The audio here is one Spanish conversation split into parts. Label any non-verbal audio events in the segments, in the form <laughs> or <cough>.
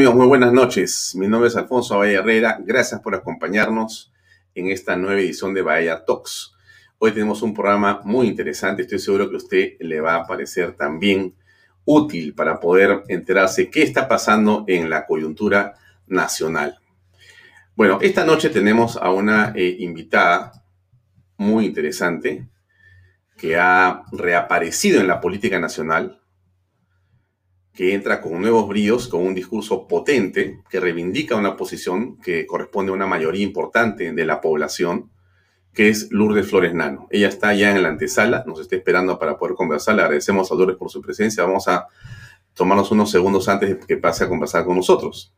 ¿Qué tal amigos? Muy buenas noches. Mi nombre es Alfonso Bahía Herrera. Gracias por acompañarnos en esta nueva edición de Bahía Talks. Hoy tenemos un programa muy interesante. Estoy seguro que a usted le va a parecer también útil para poder enterarse qué está pasando en la coyuntura nacional. Bueno, esta noche tenemos a una eh, invitada muy interesante que ha reaparecido en la política nacional que entra con nuevos bríos, con un discurso potente que reivindica una posición que corresponde a una mayoría importante de la población, que es Lourdes Flores Nano. Ella está ya en la antesala, nos está esperando para poder conversar. Le agradecemos a Lourdes por su presencia. Vamos a tomarnos unos segundos antes de que pase a conversar con nosotros.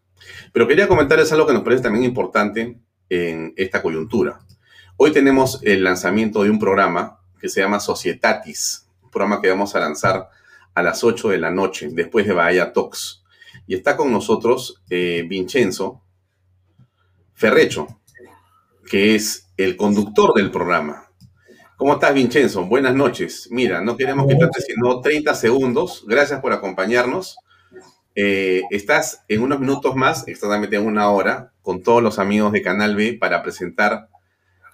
Pero quería comentarles algo que nos parece también importante en esta coyuntura. Hoy tenemos el lanzamiento de un programa que se llama Societatis, un programa que vamos a lanzar a las 8 de la noche, después de Bahía Talks. Y está con nosotros eh, Vincenzo Ferrecho, que es el conductor del programa. ¿Cómo estás, Vincenzo? Buenas noches. Mira, no queremos quitarte sino 30 segundos. Gracias por acompañarnos. Eh, estás en unos minutos más, exactamente en una hora, con todos los amigos de Canal B para presentar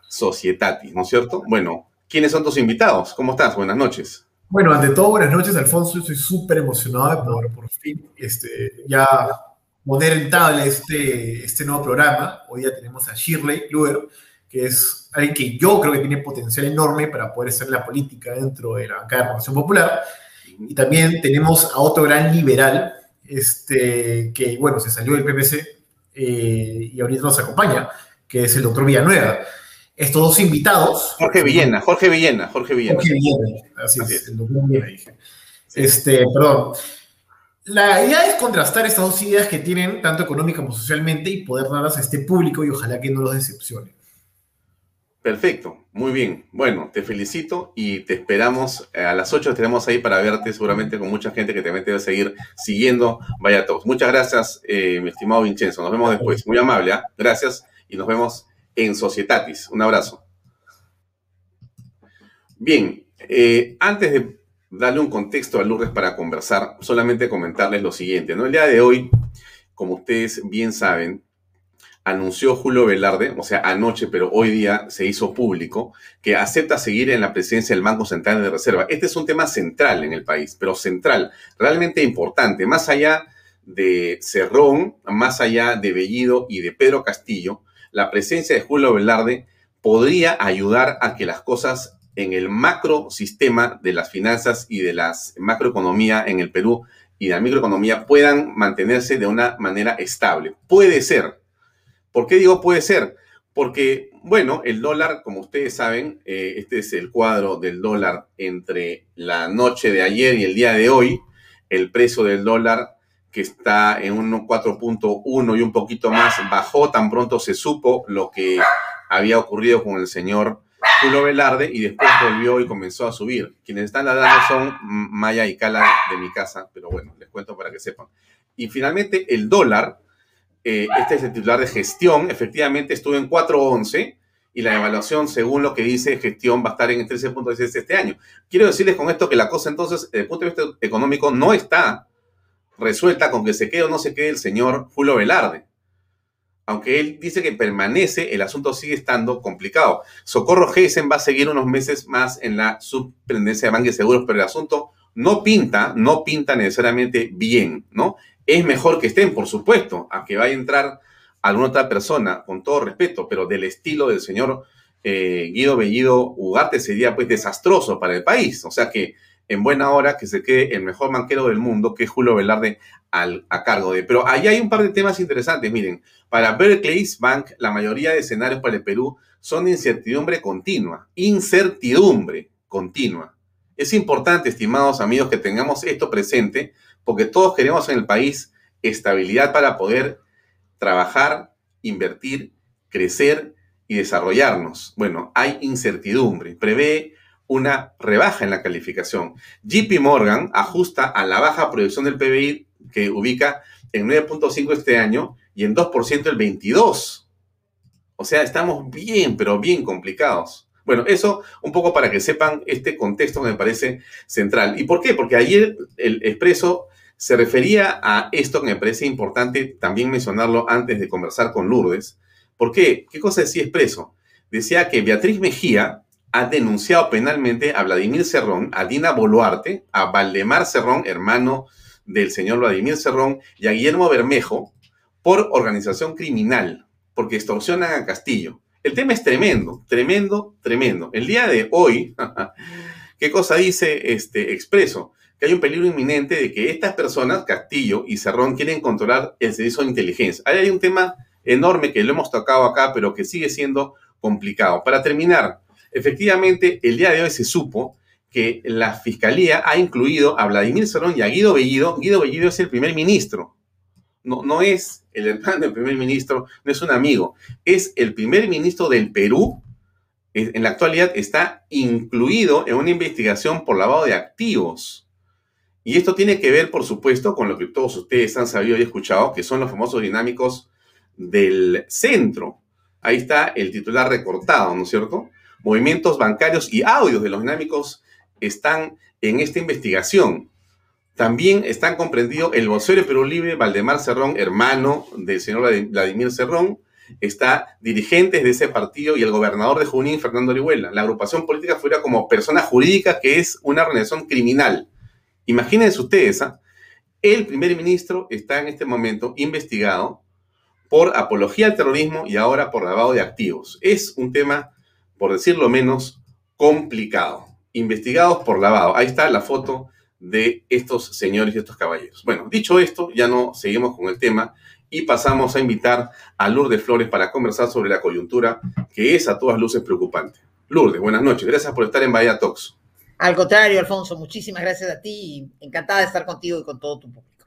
Societatis, ¿no es cierto? Bueno, ¿quiénes son tus invitados? ¿Cómo estás? Buenas noches. Bueno, ante todo, buenas noches, Alfonso. Estoy súper emocionado por por fin este, ya poner en tabla este, este nuevo programa. Hoy ya tenemos a Shirley Luer, que es alguien que yo creo que tiene potencial enorme para poder hacer la política dentro de la bancada de Renovación Popular. Y también tenemos a otro gran liberal, este, que, bueno, se salió del PPC eh, y ahorita nos acompaña, que es el doctor Villanueva estos dos invitados. Jorge Villena, Jorge Villena, Jorge Villena. Jorge Villena, así, es, el doctor Villena dije. Este, perdón. La idea es contrastar estas dos ideas que tienen, tanto económica como socialmente, y poder darlas a este público y ojalá que no los decepcione. Perfecto, muy bien. Bueno, te felicito y te esperamos a las 8 tenemos ahí para verte, seguramente con mucha gente que también te va a seguir siguiendo. Vaya todos. Muchas gracias, eh, mi estimado Vincenzo. Nos vemos después. Muy amable, ¿ah? gracias y nos vemos en Societatis. Un abrazo. Bien, eh, antes de darle un contexto a Lourdes para conversar, solamente comentarles lo siguiente. ¿no? El día de hoy, como ustedes bien saben, anunció Julio Velarde, o sea, anoche, pero hoy día se hizo público, que acepta seguir en la presidencia del Banco Central de Reserva. Este es un tema central en el país, pero central, realmente importante, más allá de Cerrón, más allá de Bellido y de Pedro Castillo, la presencia de Julio Velarde podría ayudar a que las cosas en el macro sistema de las finanzas y de la macroeconomía en el Perú y de la microeconomía puedan mantenerse de una manera estable. Puede ser. ¿Por qué digo puede ser? Porque, bueno, el dólar, como ustedes saben, eh, este es el cuadro del dólar entre la noche de ayer y el día de hoy. El precio del dólar que está en un 4.1 y un poquito más, bajó tan pronto se supo lo que había ocurrido con el señor Julio Velarde y después volvió y comenzó a subir. Quienes están ladrando son Maya y Cala de mi casa, pero bueno, les cuento para que sepan. Y finalmente el dólar, eh, este es el titular de gestión, efectivamente estuvo en 4.11 y la evaluación, según lo que dice gestión, va a estar en 13.16 este año. Quiero decirles con esto que la cosa entonces, desde el punto de vista económico, no está resuelta con que se quede o no se quede el señor Julio Velarde. Aunque él dice que permanece, el asunto sigue estando complicado. Socorro Geisen va a seguir unos meses más en la subprendencia de Banque Seguros, pero el asunto no pinta, no pinta necesariamente bien, ¿no? Es mejor que estén, por supuesto, a que vaya a entrar alguna otra persona, con todo respeto, pero del estilo del señor eh, Guido Bellido Ugarte sería pues desastroso para el país. O sea que en buena hora que se quede el mejor banquero del mundo, que es Julio Velarde, al, a cargo de. Pero ahí hay un par de temas interesantes. Miren, para Berkeley's Bank, la mayoría de escenarios para el Perú son de incertidumbre continua. Incertidumbre continua. Es importante, estimados amigos, que tengamos esto presente, porque todos queremos en el país estabilidad para poder trabajar, invertir, crecer y desarrollarnos. Bueno, hay incertidumbre. Prevé una rebaja en la calificación. JP Morgan ajusta a la baja proyección del PBI que ubica en 9.5 este año y en 2% el 22. O sea, estamos bien, pero bien complicados. Bueno, eso un poco para que sepan este contexto que me parece central. ¿Y por qué? Porque ayer el Expreso se refería a esto que me parece importante también mencionarlo antes de conversar con Lourdes. ¿Por qué? ¿Qué cosa decía Expreso? Decía que Beatriz Mejía ha denunciado penalmente a Vladimir Cerrón, a Dina Boluarte, a Valdemar Cerrón, hermano del señor Vladimir Cerrón, y a Guillermo Bermejo por organización criminal, porque extorsionan a Castillo. El tema es tremendo, tremendo, tremendo. El día de hoy, <laughs> ¿qué cosa dice este Expreso? Que hay un peligro inminente de que estas personas, Castillo y Cerrón, quieren controlar el servicio de inteligencia. Ahí hay un tema enorme que lo hemos tocado acá, pero que sigue siendo complicado. Para terminar, efectivamente, el día de hoy se supo que la fiscalía ha incluido a Vladimir Cerrón y a Guido Bellido. Guido Bellido es el primer ministro. No, no es el hermano del primer ministro, no es un amigo. Es el primer ministro del Perú. En la actualidad está incluido en una investigación por lavado de activos. Y esto tiene que ver, por supuesto, con lo que todos ustedes han sabido y escuchado, que son los famosos dinámicos del centro. Ahí está el titular recortado, ¿no es cierto? Movimientos bancarios y audios de los dinámicos están en esta investigación. También están comprendidos el vocero de Perú Libre, Valdemar Cerrón, hermano del señor Vladimir Cerrón, está dirigentes de ese partido y el gobernador de Junín, Fernando Orihuela. La agrupación política fuera como persona jurídica que es una organización criminal. Imagínense ustedes, ¿ah? el primer ministro está en este momento investigado por apología al terrorismo y ahora por lavado de activos. Es un tema, por decirlo menos, complicado investigados por lavado. Ahí está la foto de estos señores y estos caballeros. Bueno, dicho esto, ya no seguimos con el tema y pasamos a invitar a Lourdes Flores para conversar sobre la coyuntura que es a todas luces preocupante. Lourdes, buenas noches. Gracias por estar en Bahía Talks. Al contrario, Alfonso, muchísimas gracias a ti y encantada de estar contigo y con todo tu público.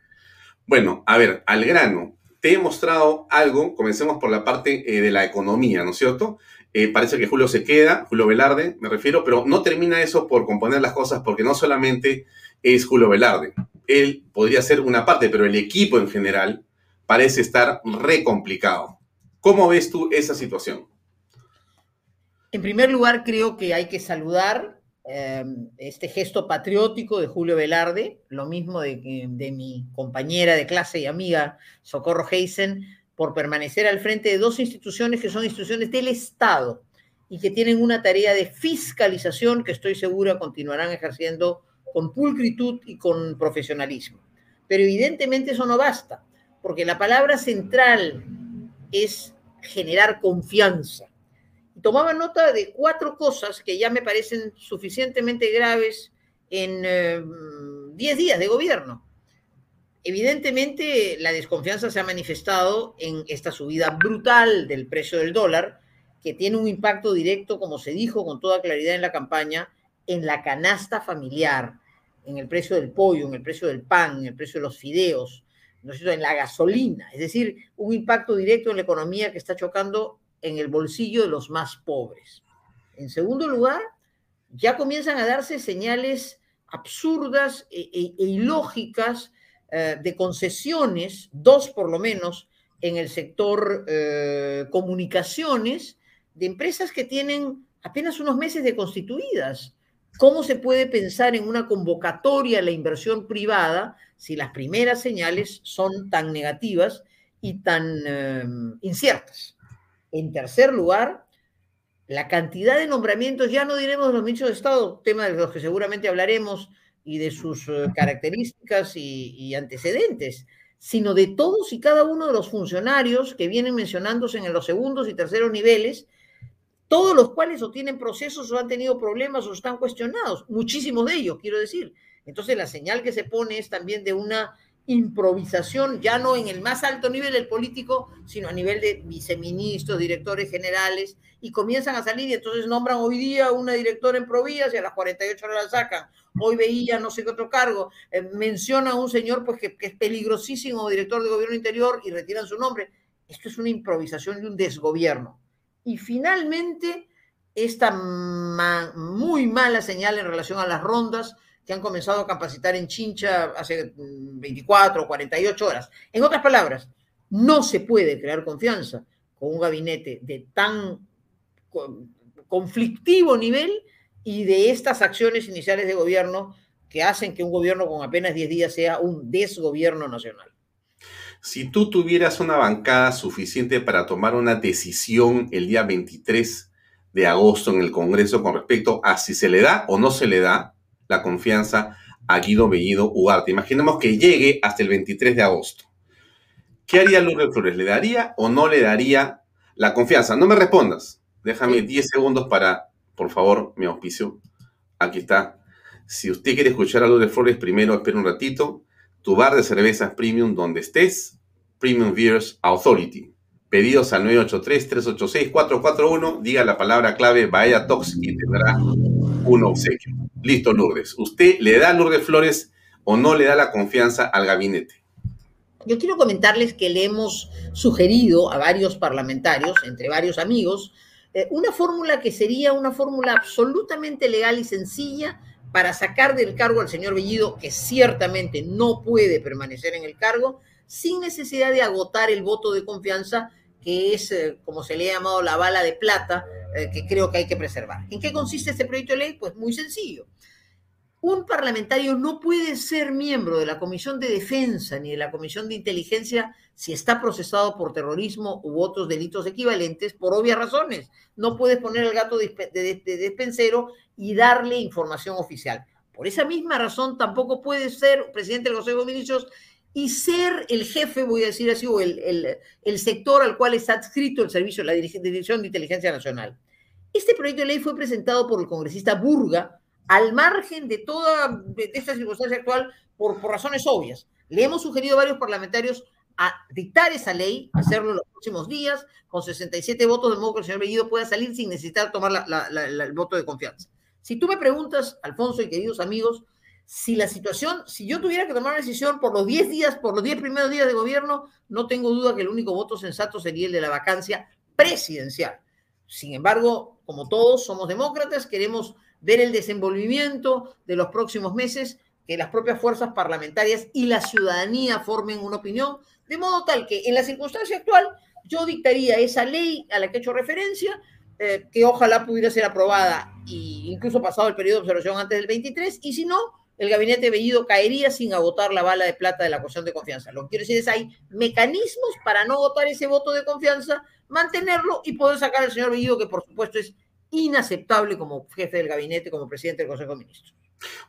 Bueno, a ver, al grano. Te he mostrado algo, comencemos por la parte eh, de la economía, ¿no es cierto? Eh, parece que Julio se queda, Julio Velarde, me refiero, pero no termina eso por componer las cosas porque no solamente es Julio Velarde. Él podría ser una parte, pero el equipo en general parece estar re complicado. ¿Cómo ves tú esa situación? En primer lugar, creo que hay que saludar eh, este gesto patriótico de Julio Velarde, lo mismo de, de mi compañera de clase y amiga Socorro Heisen, por permanecer al frente de dos instituciones que son instituciones del Estado y que tienen una tarea de fiscalización que estoy segura continuarán ejerciendo con pulcritud y con profesionalismo. Pero evidentemente eso no basta, porque la palabra central es generar confianza. Tomaba nota de cuatro cosas que ya me parecen suficientemente graves en 10 eh, días de gobierno. Evidentemente, la desconfianza se ha manifestado en esta subida brutal del precio del dólar, que tiene un impacto directo, como se dijo con toda claridad en la campaña, en la canasta familiar, en el precio del pollo, en el precio del pan, en el precio de los fideos, en la gasolina. Es decir, un impacto directo en la economía que está chocando en el bolsillo de los más pobres. En segundo lugar, ya comienzan a darse señales absurdas e, e, e ilógicas eh, de concesiones, dos por lo menos, en el sector eh, comunicaciones, de empresas que tienen apenas unos meses de constituidas. ¿Cómo se puede pensar en una convocatoria a la inversión privada si las primeras señales son tan negativas y tan eh, inciertas? En tercer lugar, la cantidad de nombramientos, ya no diremos los ministros de Estado, tema de los que seguramente hablaremos, y de sus eh, características y, antecedentes, sino de todos y cada uno de los funcionarios que vienen mencionándose en los segundos y terceros niveles, todos los cuales o tienen procesos o han tenido problemas o están cuestionados, muchísimos de ellos, quiero decir. Entonces la señal que se pone es también de una improvisación, ya no en el más alto nivel del político, sino a nivel de viceministros, directores generales, y comienzan a salir y entonces nombran hoy día una directora en Provías y a las 48 horas la sacan. Hoy veía no sé qué otro cargo. Eh, menciona a un señor pues que, es peligrosísimo, director de gobierno interior, y retiran su nombre. Esto es una improvisación y un desgobierno. Y finalmente, esta muy mala señal en relación a las rondas, que han comenzado a capacitar en Chincha hace 24 o 48 horas. En otras palabras, no se puede crear confianza con un gabinete de tan conflictivo nivel y de estas acciones iniciales de gobierno que hacen que un gobierno con apenas 10 días sea un desgobierno nacional. Si tú tuvieras una bancada suficiente para tomar una decisión el día 23 de agosto en el Congreso con respecto a si se le da o no se le da la confianza a Guido Bellido Ugarte. Imaginemos que llegue hasta el 23 de agosto. ¿Qué haría Lourdes Flores? ¿Le daría o no le daría la confianza? No me respondas. Déjame 10 segundos para, por favor, mi auspicio. Aquí está. Si usted quiere escuchar a Lourdes Flores, primero espera un ratito. Tu bar de cervezas premium donde estés. Premium Beers Authority. Pedidos al 983-386-441. Diga la palabra clave Bahía Tox y tendrá un obsequio. Listo, Lourdes. ¿Usted le da a Lourdes Flores o no le da la confianza al gabinete? Yo quiero comentarles que le hemos sugerido a varios parlamentarios, entre varios amigos, eh, una fórmula que sería una fórmula absolutamente legal y sencilla para sacar del cargo al señor Bellido, que ciertamente no puede permanecer en el cargo, sin necesidad de agotar el voto de confianza, que es, eh, como se le ha llamado, la bala de plata, eh, que creo que hay que preservar. ¿En qué consiste este proyecto de ley? Pues muy sencillo un parlamentario no puede ser miembro de la Comisión de Defensa ni de la Comisión de Inteligencia si está procesado por terrorismo u otros delitos equivalentes por obvias razones. No puedes poner el gato de, despensero y darle información oficial. Por esa misma razón tampoco puede ser presidente del Consejo de Ministros y ser el jefe, voy a decir así, o el, el sector al cual está adscrito el servicio, la Dirección de Inteligencia Nacional. Este proyecto de ley fue presentado por el congresista Burga, al margen de toda esta circunstancia actual por, por razones obvias. Le hemos sugerido a varios parlamentarios a dictar esa ley, hacerlo en los próximos días, con 67 votos, de modo que el señor Bellido pueda salir sin necesitar tomar el voto de confianza. Si tú me preguntas, Alfonso y queridos amigos, si la situación, si yo tuviera que tomar una decisión por los 10 días, por los 10 primeros días de gobierno, no tengo duda que el único voto sensato sería el de la vacancia presidencial. Sin embargo, como todos somos demócratas, queremos ver el desenvolvimiento de los próximos meses, que las propias fuerzas parlamentarias y la ciudadanía formen una opinión, de modo tal que en la circunstancia actual yo dictaría esa ley a la que he hecho referencia, eh, que ojalá pudiera ser aprobada e incluso pasado el periodo de observación antes del 23, y si no, el gabinete Bellido caería sin agotar la bala de plata de la cuestión de confianza. Lo que quiero decir es hay mecanismos para no agotar ese voto de confianza, mantenerlo y poder sacar al señor Bellido, que por supuesto es inaceptable como jefe del gabinete, como presidente del Consejo de Ministros.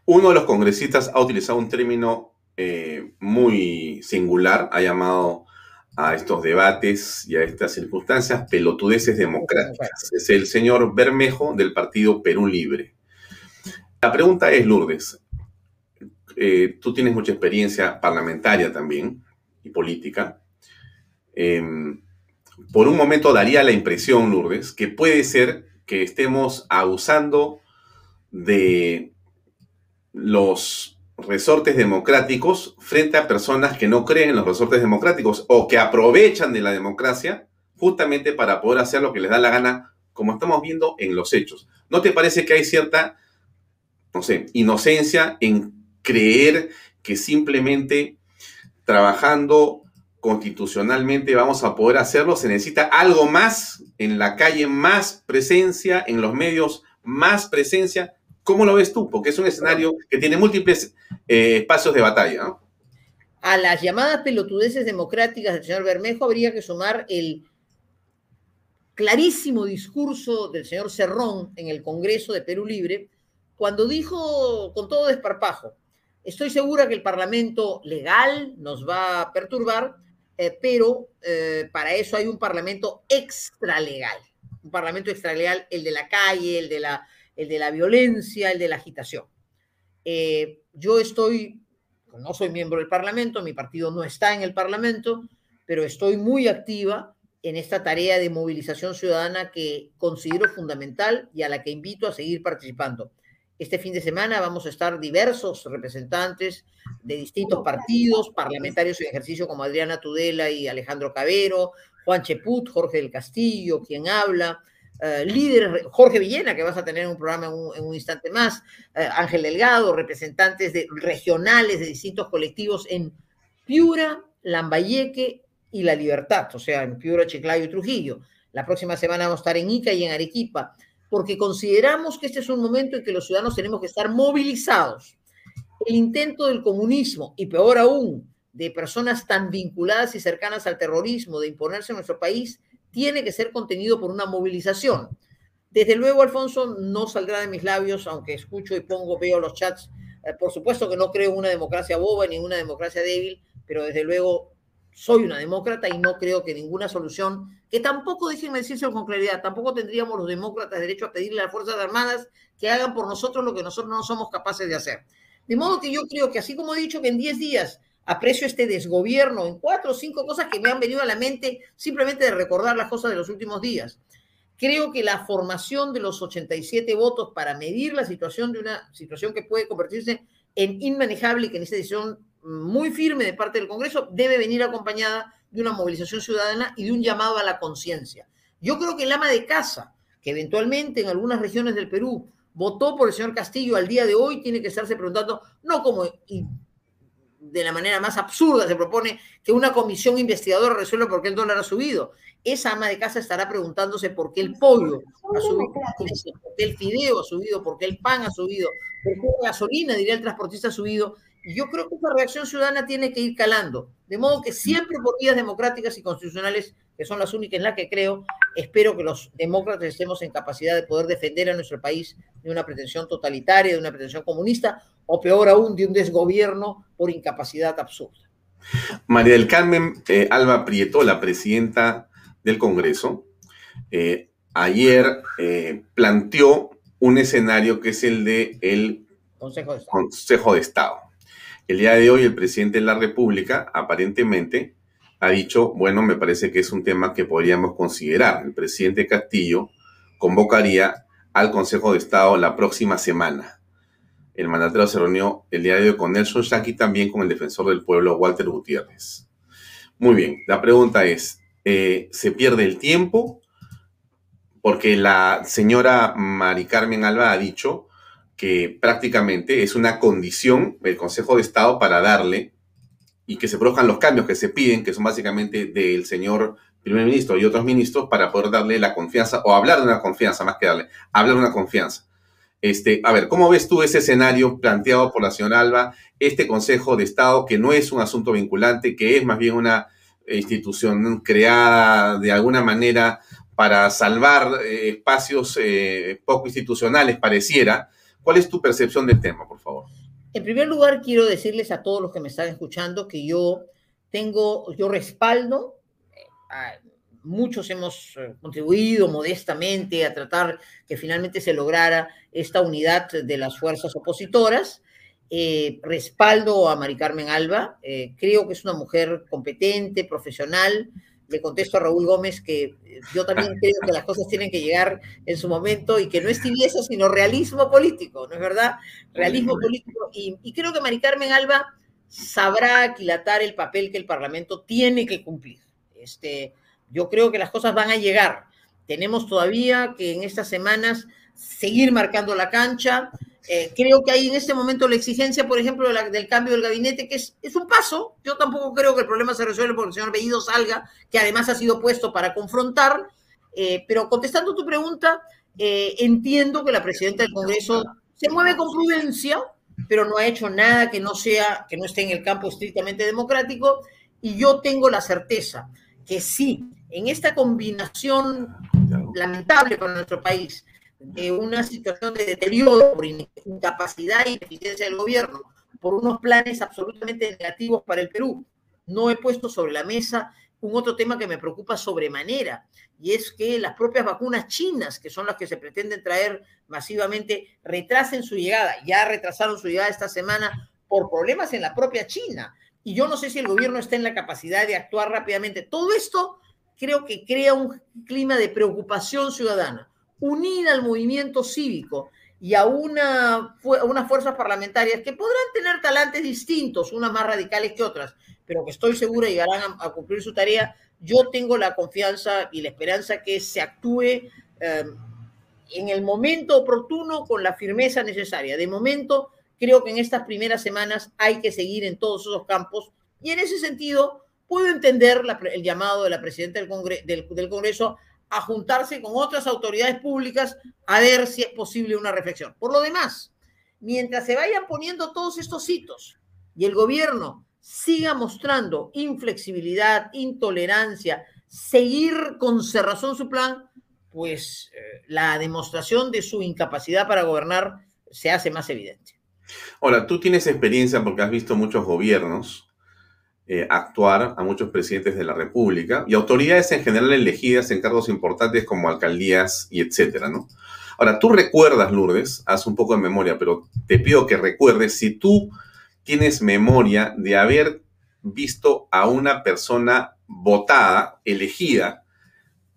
Uno de los congresistas ha utilizado un término eh, muy singular, ha llamado a estos debates y a estas circunstancias pelotudeces democráticas. Es el señor Bermejo del partido Perú Libre. La pregunta es, Lourdes, eh, tú tienes mucha experiencia parlamentaria también y política. Em, por un momento daría la impresión, Lourdes, que puede ser que estemos abusando de los resortes democráticos frente a personas que no creen en los resortes democráticos o que aprovechan de la democracia justamente para poder hacer lo que les da la gana, como estamos viendo en los hechos. ¿No te parece que hay cierta, no sé, inocencia en creer que simplemente trabajando constitucionalmente vamos a poder hacerlo, se necesita algo más en la calle, más presencia, en los medios, más presencia. ¿Cómo lo ves tú? Porque es un escenario que tiene múltiples eh, espacios de batalla. A las llamadas pelotudeces democráticas del señor Bermejo habría que sumar el clarísimo discurso del señor Cerrón en el Congreso de Perú Libre, cuando dijo con todo desparpajo, estoy segura que el Parlamento legal nos va a perturbar, eh, pero eh, para eso hay un parlamento extralegal, un parlamento extralegal, el de la calle, el de la, el de la violencia, el de la agitación. Eh, yo estoy, no soy miembro del parlamento, mi partido no está en el parlamento, pero estoy muy activa en esta tarea de movilización ciudadana que considero fundamental y a la que invito a seguir participando. Este fin de semana vamos a estar diversos representantes de distintos partidos, parlamentarios en ejercicio como Adriana Tudela y Alejandro Cabero, Juan Cheput, Jorge del Castillo, quien habla, uh, líder Jorge Villena, que vas a tener un programa en un, instante más, eh, Ángel Delgado, representantes de, regionales de distintos colectivos en Piura, Lambayeque y La Libertad, o sea, en Piura, Chiclayo y Trujillo. La próxima semana vamos a estar en Ica y en Arequipa porque consideramos que este es un momento en que los ciudadanos tenemos que estar movilizados. el intento del comunismo y peor aún de personas tan vinculadas y cercanas al terrorismo de imponerse en nuestro país tiene que ser contenido por una movilización. Desde luego, Alfonso, no saldrá de mis labios, aunque escucho y pongo, veo los chats. Eh, por supuesto que no creo en una democracia boba ni en una democracia débil, pero desde luego soy una demócrata y no creo que ninguna solución, que tampoco, déjenme decirlo con claridad, tampoco tendríamos los demócratas derecho a pedirle a las Fuerzas Armadas que hagan por nosotros lo que nosotros no somos capaces de hacer. De modo que yo creo que así como he dicho que en 10 días aprecio este desgobierno en cuatro o cinco cosas que me han venido a la mente simplemente de recordar las cosas de los últimos días. Creo que la formación de los 87 votos para medir la situación de una situación que puede convertirse en inmanejable y que necesita decisión muy firme de parte del Congreso debe venir acompañada de una movilización ciudadana y de un llamado a la conciencia. Yo creo que el ama de casa, que eventualmente en algunas regiones del Perú votó por el señor Castillo al día de hoy, tiene que estarse preguntando, no como de la manera más absurda se propone que una comisión investigadora resuelva por qué el dólar ha subido. Esa ama de casa estará preguntándose por qué el pollo ha subido, por qué el fideo ha subido, por qué el pan ha subido, por qué la gasolina, diría el transportista, ha subido. Y yo creo que esa reacción ciudadana tiene que ir calando. De modo que siempre por vías democráticas y constitucionales, que son las únicas en las que creo, espero que los demócratas estemos en capacidad de poder defender a nuestro país de una pretensión totalitaria, de una pretensión comunista, o peor aún, de un desgobierno por incapacidad absurda. María del Carmen eh, Alba Prieto, la presidenta del Congreso, eh, ayer eh, planteó un escenario que es el de el Consejo de, Consejo de Estado. El día de hoy el presidente de la República aparentemente ha dicho, bueno, me parece que es un tema que podríamos considerar. El presidente Castillo convocaría al Consejo de Estado la próxima semana. El mandatario se reunió el día de hoy con Nelson Shaki y también con el defensor del pueblo, Walter Gutiérrez. Muy bien, la pregunta es, eh, ¿se pierde el tiempo? Porque la señora Mari Carmen Alba ha dicho que prácticamente es una condición del Consejo de Estado para darle y que se produzcan los cambios que se piden, que son básicamente del señor primer ministro y otros ministros, para poder darle la confianza o hablar de una confianza, más que darle, hablar de una confianza. Este, a ver, ¿cómo ves tú ese escenario planteado por la señora Alba, este Consejo de Estado, que no es un asunto vinculante, que es más bien una institución creada de alguna manera para salvar eh, espacios eh, poco institucionales, pareciera? ¿Cuál es tu percepción del tema, por favor? En primer lugar, quiero decirles a todos los que me están escuchando que yo tengo, yo respaldo, eh, muchos hemos eh, contribuido modestamente a tratar que finalmente se lograra esta unidad de las fuerzas opositoras. Eh, respaldo a Mari Carmen Alba, creo que es una mujer competente, profesional, le contesto a Raúl Gómez que eh, yo también creo que las cosas tienen que llegar en su momento y que no es tibieza, sino realismo político, ¿no es verdad? Realismo político. Y, creo que Mari Carmen Alba sabrá aquilatar el papel que el Parlamento tiene que cumplir. Este, yo creo que las cosas van a llegar. Tenemos todavía que en estas semanas seguir marcando la cancha, eh, creo que hay en este momento la exigencia, por ejemplo, del cambio del gabinete, que es, es, un paso. Yo tampoco creo que el problema se resuelva porque el señor Bellido salga, que además ha sido puesto para confrontar. Eh, pero contestando tu pregunta, eh, entiendo que la presidenta del Congreso se mueve con prudencia, pero no ha hecho nada que no sea, que no esté en el campo estrictamente democrático. Y yo tengo la certeza que sí, en esta combinación lamentable para nuestro país de una situación de deterioro por incapacidad y eficiencia del gobierno, por unos planes absolutamente negativos para el Perú. No he puesto sobre la mesa un otro tema que me preocupa sobremanera, y es que las propias vacunas chinas, que son las que se pretenden traer masivamente, retrasen su llegada. Ya retrasaron su llegada esta semana por problemas en la propia China. Y yo no sé si el gobierno está en la capacidad de actuar rápidamente. Todo esto creo que crea un clima de preocupación ciudadana unir al movimiento cívico y a, una, unas fuerzas parlamentarias que podrán tener talantes distintos, unas más radicales que otras, pero que estoy segura llegarán a, cumplir su tarea, yo tengo la confianza y la esperanza que se actúe em, en el momento oportuno con la firmeza necesaria. De momento, creo que en estas primeras semanas hay que seguir en todos esos campos y en ese sentido puedo entender el llamado de la presidenta del Congreso a juntarse con otras autoridades públicas a ver si es posible una reflexión. Por lo demás, mientras se vayan poniendo todos estos hitos y el gobierno siga mostrando inflexibilidad, intolerancia, seguir con cerrazón su plan, pues eh, la demostración de su incapacidad para gobernar se hace más evidente. Ahora, tú tienes experiencia porque has visto muchos gobiernos eh, actuar, a muchos presidentes de la República y autoridades en general elegidas en cargos importantes como alcaldías y etcétera, ¿no? Ahora, tú recuerdas, Lourdes, haz un poco de memoria, pero te pido que recuerdes si tú tienes memoria de haber visto a una persona votada, elegida,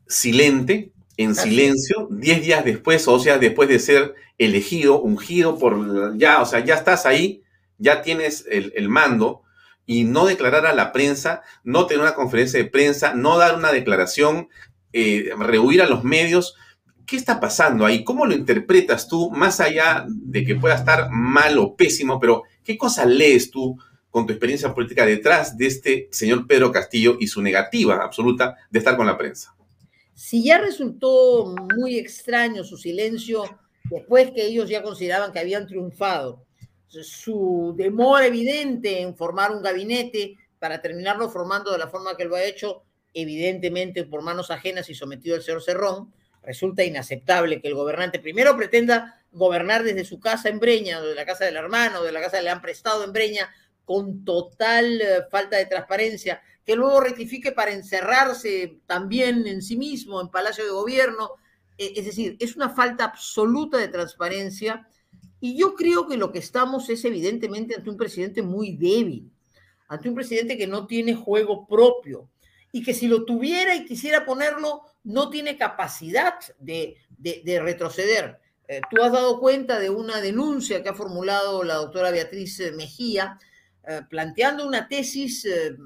silente, en silencio, 10 días después, o sea, después de ser elegido, ungido por, ya, o sea, ya estás ahí, ya tienes el, mando, y no declarar a la prensa, no tener una conferencia de prensa, no dar una declaración, eh, rehuir a los medios. ¿Qué está pasando ahí? ¿Cómo lo interpretas tú, más allá de que pueda estar mal o pésimo, pero qué cosa lees tú con tu experiencia política detrás de este señor Pedro Castillo y su negativa absoluta de estar con la prensa? Si ya resultó muy extraño su silencio después que ellos ya consideraban que habían triunfado, su demora evidente en formar un gabinete para terminarlo formando de la forma que lo ha hecho, evidentemente por manos ajenas y sometido al señor Cerrón, resulta inaceptable que el gobernante primero pretenda gobernar desde su casa en Breña, o de la casa del hermano, o de la casa que le han prestado en Breña, con total eh, falta de transparencia, que luego rectifique para encerrarse también en sí mismo en Palacio de Gobierno. E, es decir, es una falta absoluta de transparencia y yo creo que lo que estamos es evidentemente ante un presidente muy débil, ante un presidente que no tiene juego propio y que si lo tuviera y quisiera ponerlo, no tiene capacidad de, retroceder. Eh, tú has dado cuenta de una denuncia que ha formulado la doctora Beatriz Mejía, eh, planteando una tesis, eh,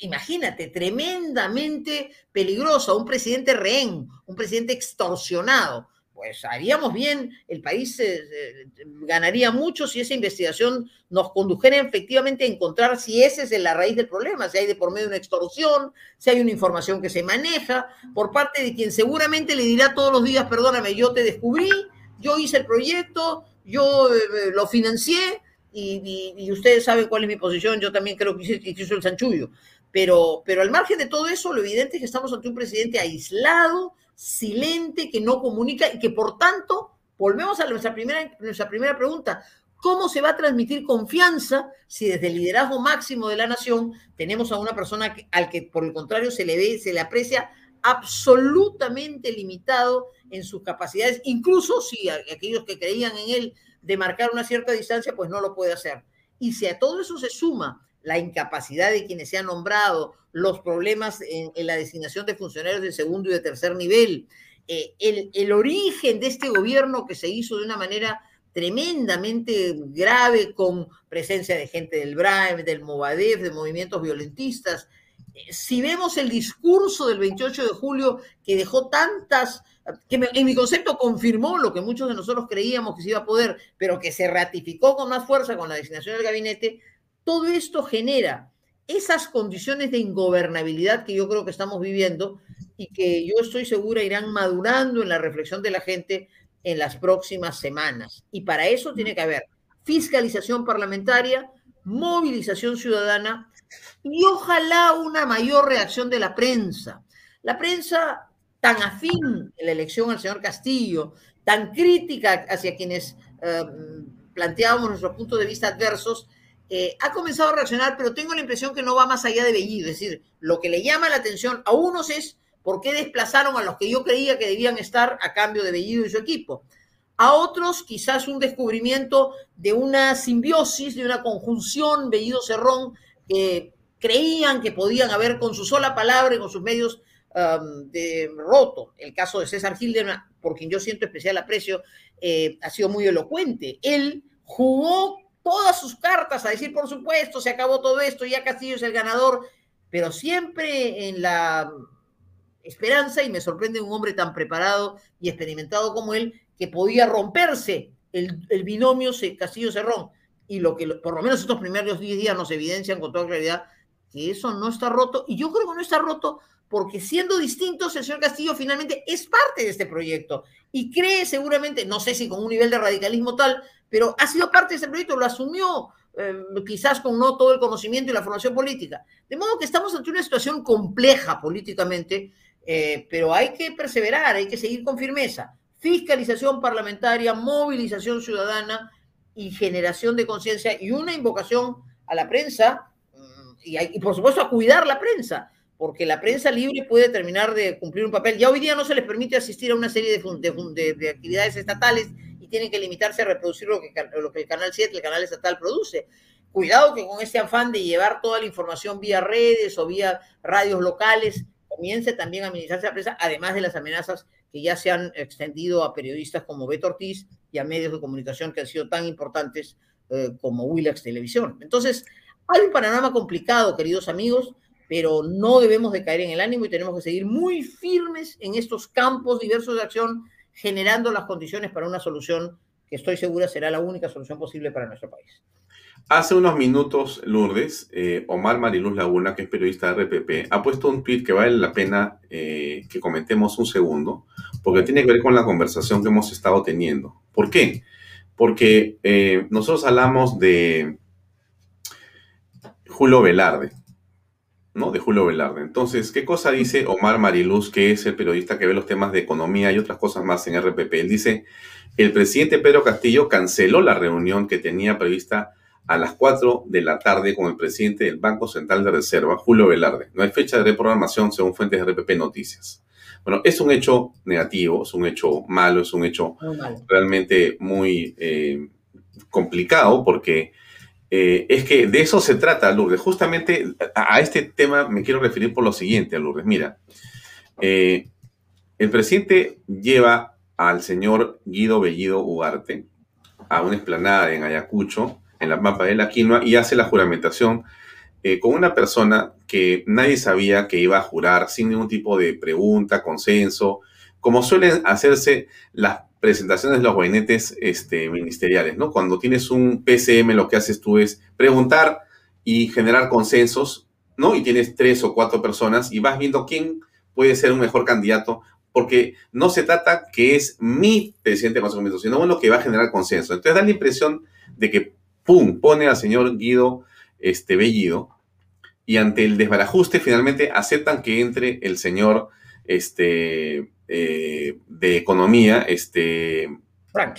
imagínate, tremendamente peligrosa, un presidente rehén, un presidente extorsionado. Pues haríamos bien, el país ganaría mucho si esa investigación nos condujera efectivamente a encontrar si esa es la raíz del problema, si hay de por medio una extorsión, si hay una información que se maneja por parte de quien seguramente le dirá todos los días, perdóname, yo te descubrí, yo hice el proyecto, yo lo financié, y, ustedes saben cuál es mi posición, yo también creo que hizo, el chanchullo. Pero, pero al margen de todo eso, lo evidente es que estamos ante un presidente aislado, silente, que no comunica y que por tanto, volvemos a nuestra primera, nuestra primera pregunta, ¿cómo se va a transmitir confianza si desde el liderazgo máximo de la nación tenemos a una persona al que por el contrario se le ve, se le aprecia absolutamente limitado en sus capacidades, incluso si aquellos que creían en él de marcar una cierta distancia, pues no lo puede hacer. Y si a todo eso se suma la incapacidad de quienes se han nombrado, los problemas en, la designación de funcionarios de segundo y de tercer nivel, eh, el, origen de este gobierno que se hizo de una manera tremendamente grave con presencia de gente del BRAEM, del Movadef, de movimientos violentistas. Eh, si vemos el discurso del 28 de julio que dejó tantas que en mi concepto confirmó lo que muchos de nosotros creíamos que se iba a poder, pero que se ratificó con más fuerza con la designación del gabinete, todo esto genera esas condiciones de ingobernabilidad que yo creo que estamos viviendo y que yo estoy segura irán madurando en la reflexión de la gente en las próximas semanas. Y para eso tiene que haber fiscalización parlamentaria, movilización ciudadana y ojalá una mayor reacción de la prensa. La prensa tan afín en la elección al señor Castillo, tan crítica hacia quienes eh, planteábamos nuestros puntos de vista adversos, eh, ha comenzado a reaccionar, pero tengo la impresión que no va más allá de Bellido. Es decir, lo que le llama la atención a unos es por qué desplazaron a los que yo creía que debían estar a cambio de Bellido y su equipo. A otros quizás un descubrimiento de una simbiosis, de una conjunción Bellido-Cerrón, que creían que podían haber con su sola palabra y con sus medios de roto. El caso de César Hildebrand, por quien yo siento especial aprecio, eh, ha sido muy elocuente. Él jugó todas sus cartas a decir, por supuesto, se acabó todo esto, ya Castillo es el ganador, pero siempre en la esperanza, y me sorprende un hombre tan preparado y experimentado como él, que podía romperse el, binomio Castillo-Cerrón. Y lo que por lo menos estos primeros 10 días nos evidencian con toda claridad que eso no está roto. Y yo creo que no está roto porque siendo distintos, el señor Castillo finalmente es parte de este proyecto y cree seguramente, no sé si con un nivel de radicalismo tal, pero ha sido parte de ese proyecto, lo asumió, eh, quizás con no todo el conocimiento y la formación política. De modo que estamos ante una situación compleja políticamente, eh, pero hay que perseverar, hay que seguir con firmeza. Fiscalización parlamentaria, movilización ciudadana y generación de conciencia y una invocación a la prensa mm, y, por supuesto a cuidar la prensa, porque la prensa libre puede terminar de cumplir un papel. Ya hoy día no se les permite asistir a una serie de, de actividades estatales tienen que limitarse a reproducir lo que, el Canal 7, el canal estatal produce. Cuidado que con este afán de llevar toda la información vía redes o vía radios locales, comience también a administrarse la prensa, además de las amenazas que ya se han extendido a periodistas como Beto Ortiz y a medios de comunicación que han sido tan importantes eh, como Willax Televisión. Entonces, hay un panorama complicado, queridos amigos, pero no debemos de caer en el ánimo y tenemos que seguir muy firmes en estos campos diversos de acción generando las condiciones para una solución que estoy segura será la única solución posible para nuestro país. Hace unos minutos, Lourdes, eh, Omar Mariluz Laguna, que es periodista de RPP, ha puesto un tweet que vale la pena eh, que comentemos un segundo, porque tiene que ver con la conversación que hemos estado teniendo. ¿Por qué? Porque eh, nosotros hablamos de Julio Velarde, ¿no? De Julio Velarde. Entonces, ¿qué cosa dice Omar Mariluz, que es el periodista que ve los temas de economía y otras cosas más en RPP? Él dice, el presidente Pedro Castillo canceló la reunión que tenía prevista a las 4 de la tarde con el presidente del Banco Central de Reserva, Julio Velarde. No hay fecha de reprogramación según fuentes de RPP Noticias. Bueno, es un hecho negativo, es un hecho malo, es un hecho realmente muy eh, complicado porque eh, es que de eso se trata, Lourdes. Justamente a, este tema me quiero referir por lo siguiente, Lourdes. Mira, eh, el presidente lleva al señor Guido Bellido Ugarte a una esplanada en Ayacucho, en la mapa de la quinoa, y hace la juramentación eh, con una persona que nadie sabía que iba a jurar sin ningún tipo de pregunta, consenso, como suelen hacerse las presentaciones de los gabinetes este, ministeriales, ¿no? Cuando tienes un PCM, lo que haces tú es preguntar y generar consensos, ¿no? Y tienes tres o cuatro personas y vas viendo quién puede ser un mejor candidato, porque no se trata que es mi presidente de Consejo sino uno que va a generar consenso. Entonces da la impresión de que, ¡pum!, pone al señor Guido este, Bellido y ante el desbarajuste finalmente aceptan que entre el señor este, eh, de economía, este... Frank.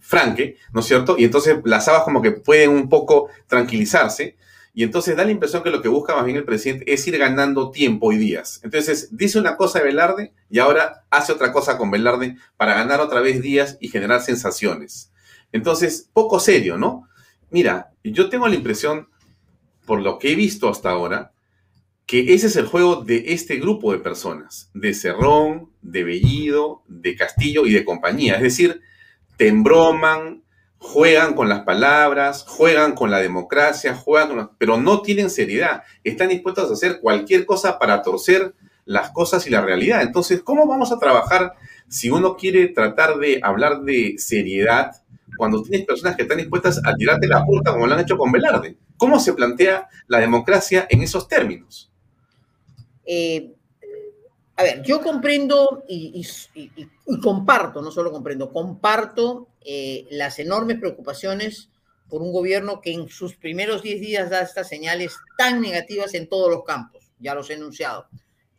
Franke, ¿no es cierto? Y entonces las habas como que pueden un poco tranquilizarse. Y entonces da la impresión que lo que busca más bien el presidente es ir ganando tiempo y días. Entonces dice una cosa de Velarde y ahora hace otra cosa con Velarde para ganar otra vez días y generar sensaciones. Entonces, poco serio, ¿no? Mira, yo tengo la impresión, por lo que he visto hasta ahora, que ese es el juego de este grupo de personas, de Cerrón, de Bellido, de Castillo y de compañía. Es decir, te embroman, juegan con las palabras, juegan con la democracia, juegan pero no tienen seriedad. Están dispuestos a hacer cualquier cosa para torcer las cosas y la realidad. Entonces, ¿cómo vamos a trabajar si uno quiere tratar de hablar de seriedad cuando tienes personas que están dispuestas a tirarte la puerta como lo han hecho con Velarde? ¿Cómo se plantea la democracia en esos términos? Eh, a ver, yo comprendo y, comparto, no solo comprendo, comparto eh, las enormes preocupaciones por un gobierno que en sus primeros 10 días da estas señales tan negativas en todos los campos, ya los he enunciado.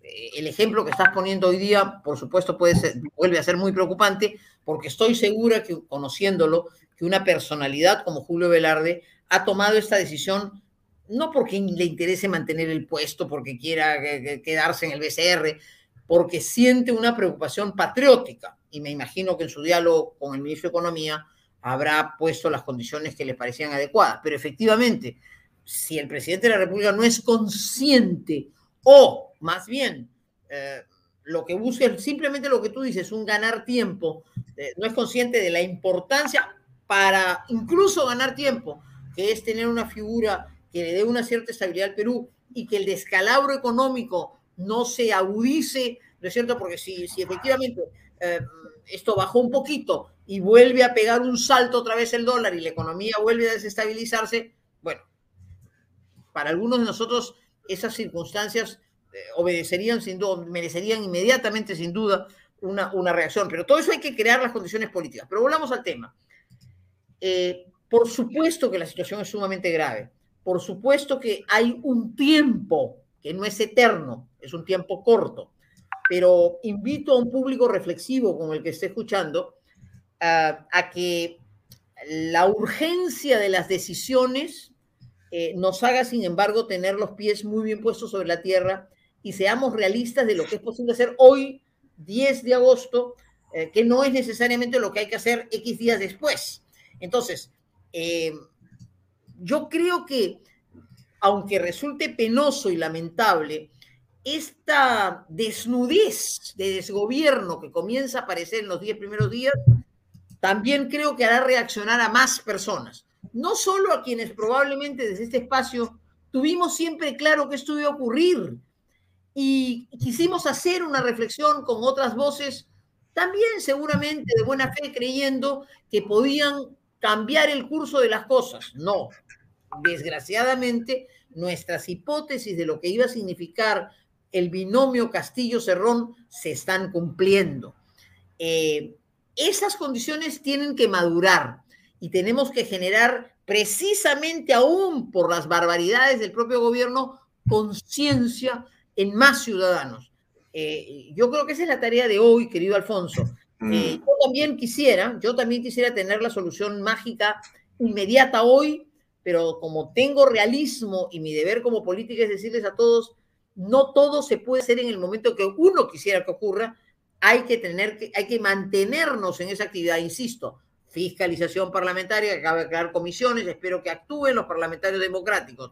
Eh, el ejemplo que estás poniendo hoy día, por supuesto, puede ser, vuelve a ser muy preocupante, porque estoy segura que, conociéndolo, que una personalidad como Julio Velarde ha tomado esta decisión no porque le interese mantener el puesto, porque quiera quedarse en el BCR, porque siente una preocupación patriótica. Y me imagino que en su diálogo con el ministro de Economía habrá puesto las condiciones que le parecían adecuadas. Pero efectivamente, si el presidente de la República no es consciente o más bien eh, lo que busca simplemente lo que tú dices, un ganar tiempo, eh, no es consciente de la importancia para incluso ganar tiempo, que es tener una figura que le dé una cierta estabilidad al Perú y que el descalabro económico no se agudice, ¿no es cierto? Porque si, si efectivamente eh, esto bajó un poquito y vuelve a pegar un salto otra vez el dólar y la economía vuelve a desestabilizarse, bueno, para algunos de nosotros esas circunstancias eh, obedecerían sin duda, merecerían inmediatamente sin duda una, una reacción, pero todo eso hay que crear las condiciones políticas. Pero volvamos al tema. eh, por supuesto que la situación es sumamente grave. Por supuesto que hay un tiempo que no es eterno, es un tiempo corto. Pero invito a un público reflexivo como el que esté escuchando a que la urgencia de las decisiones eh, nos haga, sin embargo, tener los pies muy bien puestos sobre la tierra y seamos realistas de lo que es posible hacer hoy, 10 de agosto, eh, que no es necesariamente lo que hay que hacer X días después. Entonces, eh, yo creo que, aunque resulte penoso y lamentable, esta desnudez de desgobierno que comienza a aparecer en los 10 primeros días, también creo que hará reaccionar a más personas. No solo a quienes probablemente desde este espacio tuvimos siempre claro que esto iba a ocurrir y quisimos hacer una reflexión con otras voces, también seguramente de buena fe, creyendo que podían cambiar el curso de las cosas. No, desgraciadamente nuestras hipótesis de lo que iba a significar el binomio Castillo-Cerrón se están cumpliendo. Eh, esas condiciones tienen que madurar y tenemos que generar precisamente aún por las barbaridades del propio gobierno conciencia en más ciudadanos. Eh, yo creo que esa es la tarea de hoy, querido Alfonso. Mm. Yo también quisiera, yo también quisiera tener la solución mágica inmediata hoy, pero como tengo realismo y mi deber como política es decirles a todos, no todo se puede hacer en el momento que uno quisiera que ocurra, hay que tener que, hay que mantenernos en esa actividad, insisto, fiscalización parlamentaria, que acaba de crear comisiones, espero que actúen los parlamentarios democráticos,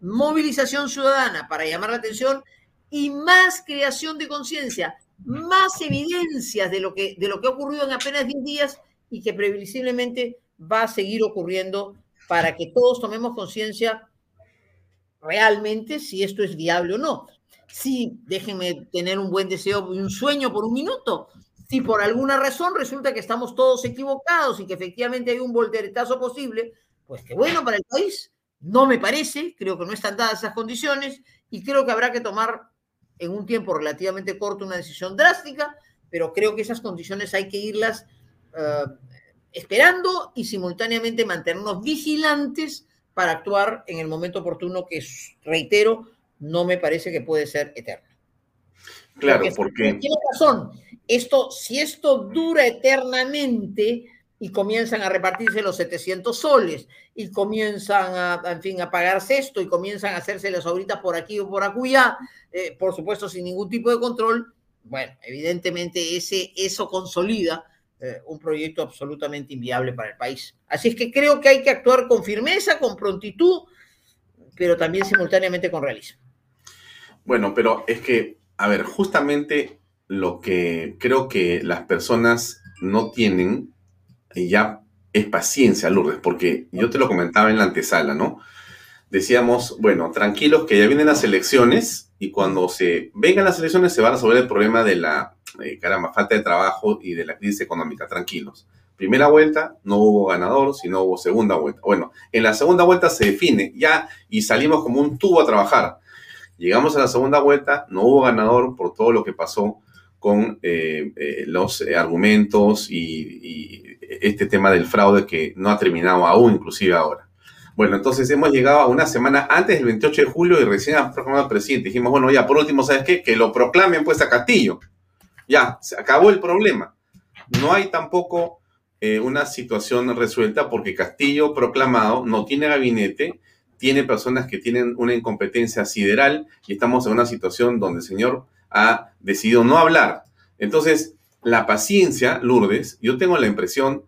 movilización ciudadana para llamar la atención y más creación de conciencia, más evidencias de lo, que, de lo que ha ocurrido en apenas 10 días y que previsiblemente va a seguir ocurriendo para que todos tomemos conciencia realmente si esto es viable o no sí, déjenme tener un buen deseo y un sueño por un minuto. Si por alguna razón resulta que estamos todos equivocados y que efectivamente hay un volteretazo posible, pues qué bueno para el país. No me parece, creo que no están dadas esas condiciones y creo que habrá que tomar en un tiempo relativamente corto una decisión drástica, pero creo que esas condiciones hay que irlas eh, esperando y simultáneamente mantenernos vigilantes para actuar en el momento oportuno que, reitero, no me parece que puede ser eterno. Claro, porque... Tiene razón. Esto, si esto dura eternamente y comienzan a repartirse los 700 soles y comienzan a, en fin, a pagarse esto y comienzan a hacerse las ahorita por aquí o por acullá, eh, por supuesto sin ningún tipo de control, bueno, evidentemente ese, eso consolida eh, un proyecto absolutamente inviable para el país. Así es que creo que hay que actuar con firmeza, con prontitud, pero también simultáneamente con realismo. Bueno, pero es que, a ver, justamente lo que creo que las personas no tienen ya es paciencia, Lourdes, porque yo te lo comentaba en la antesala, ¿no? Decíamos, bueno, tranquilos que ya vienen las elecciones y cuando se vengan las elecciones se va a resolver el problema de la, eh, caramba, falta de trabajo y de la crisis económica, tranquilos. Primera vuelta, no hubo ganador, sino hubo segunda vuelta. Bueno, en la segunda vuelta se define ya y salimos como un tubo a trabajar. Llegamos a la segunda vuelta, no hubo ganador por todo lo que pasó con eh, eh, los argumentos y, este tema del fraude que no ha terminado aún, inclusive ahora. Bueno, entonces hemos llegado a una semana antes del 28 de julio y recién ha proclamado el presidente. Dijimos, bueno, ya por último, ¿sabes qué? Que lo proclamen pues a Castillo. Ya, se acabó el problema. No hay tampoco una situación resuelta porque Castillo proclamado no tiene gabinete tiene personas que tienen una incompetencia sideral y estamos en una situación donde el señor ha decidido no hablar. Entonces, la paciencia, Lourdes, yo tengo la impresión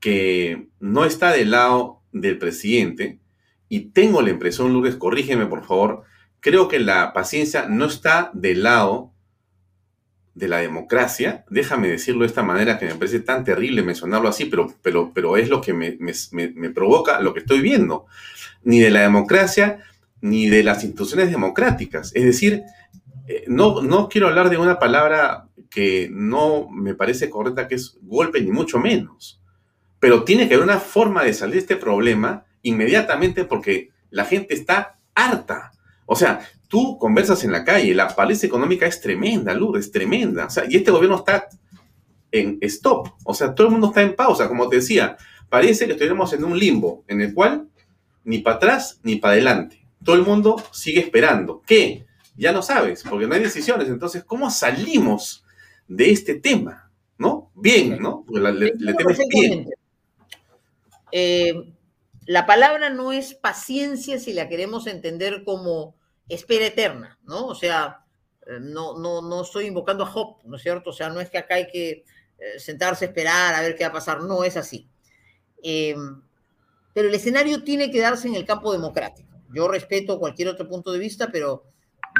que no está del lado del presidente y tengo la impresión, Lourdes, corrígeme por favor, creo que la paciencia no está del lado de la democracia, déjame decirlo de esta manera que me parece tan terrible mencionarlo así, pero, pero, pero es lo que me, me provoca lo que estoy viendo ni de la democracia, ni de las instituciones democráticas. Es decir, eh, no, no quiero hablar de una palabra que no me parece correcta, que es golpe, ni mucho menos. Pero tiene que haber una forma de salir de este problema inmediatamente porque la gente está harta. O sea, tú conversas en la calle, la paliza económica es tremenda, Lourdes, es tremenda. O sea, y este gobierno está en stop. O sea, todo el mundo está en pausa, como te decía parece que estuviéramos en un limbo en el cual ni para atrás ni para adelante. Todo el mundo sigue esperando. ¿Qué? Ya no sabes, porque no hay decisiones. Entonces, ¿cómo salimos de este tema? ¿No? Bien, ¿no? le, bien. Eh, la palabra no es paciencia si la queremos entender como espera eterna, ¿no? O sea, eh, no, no, no estoy invocando a Job, ¿no es cierto? O sea, no es que acá hay que eh, sentarse a esperar a ver qué va a pasar, no es así. Em, pero el escenario tiene que darse en el campo democrático. Yo respeto cualquier otro punto de vista, pero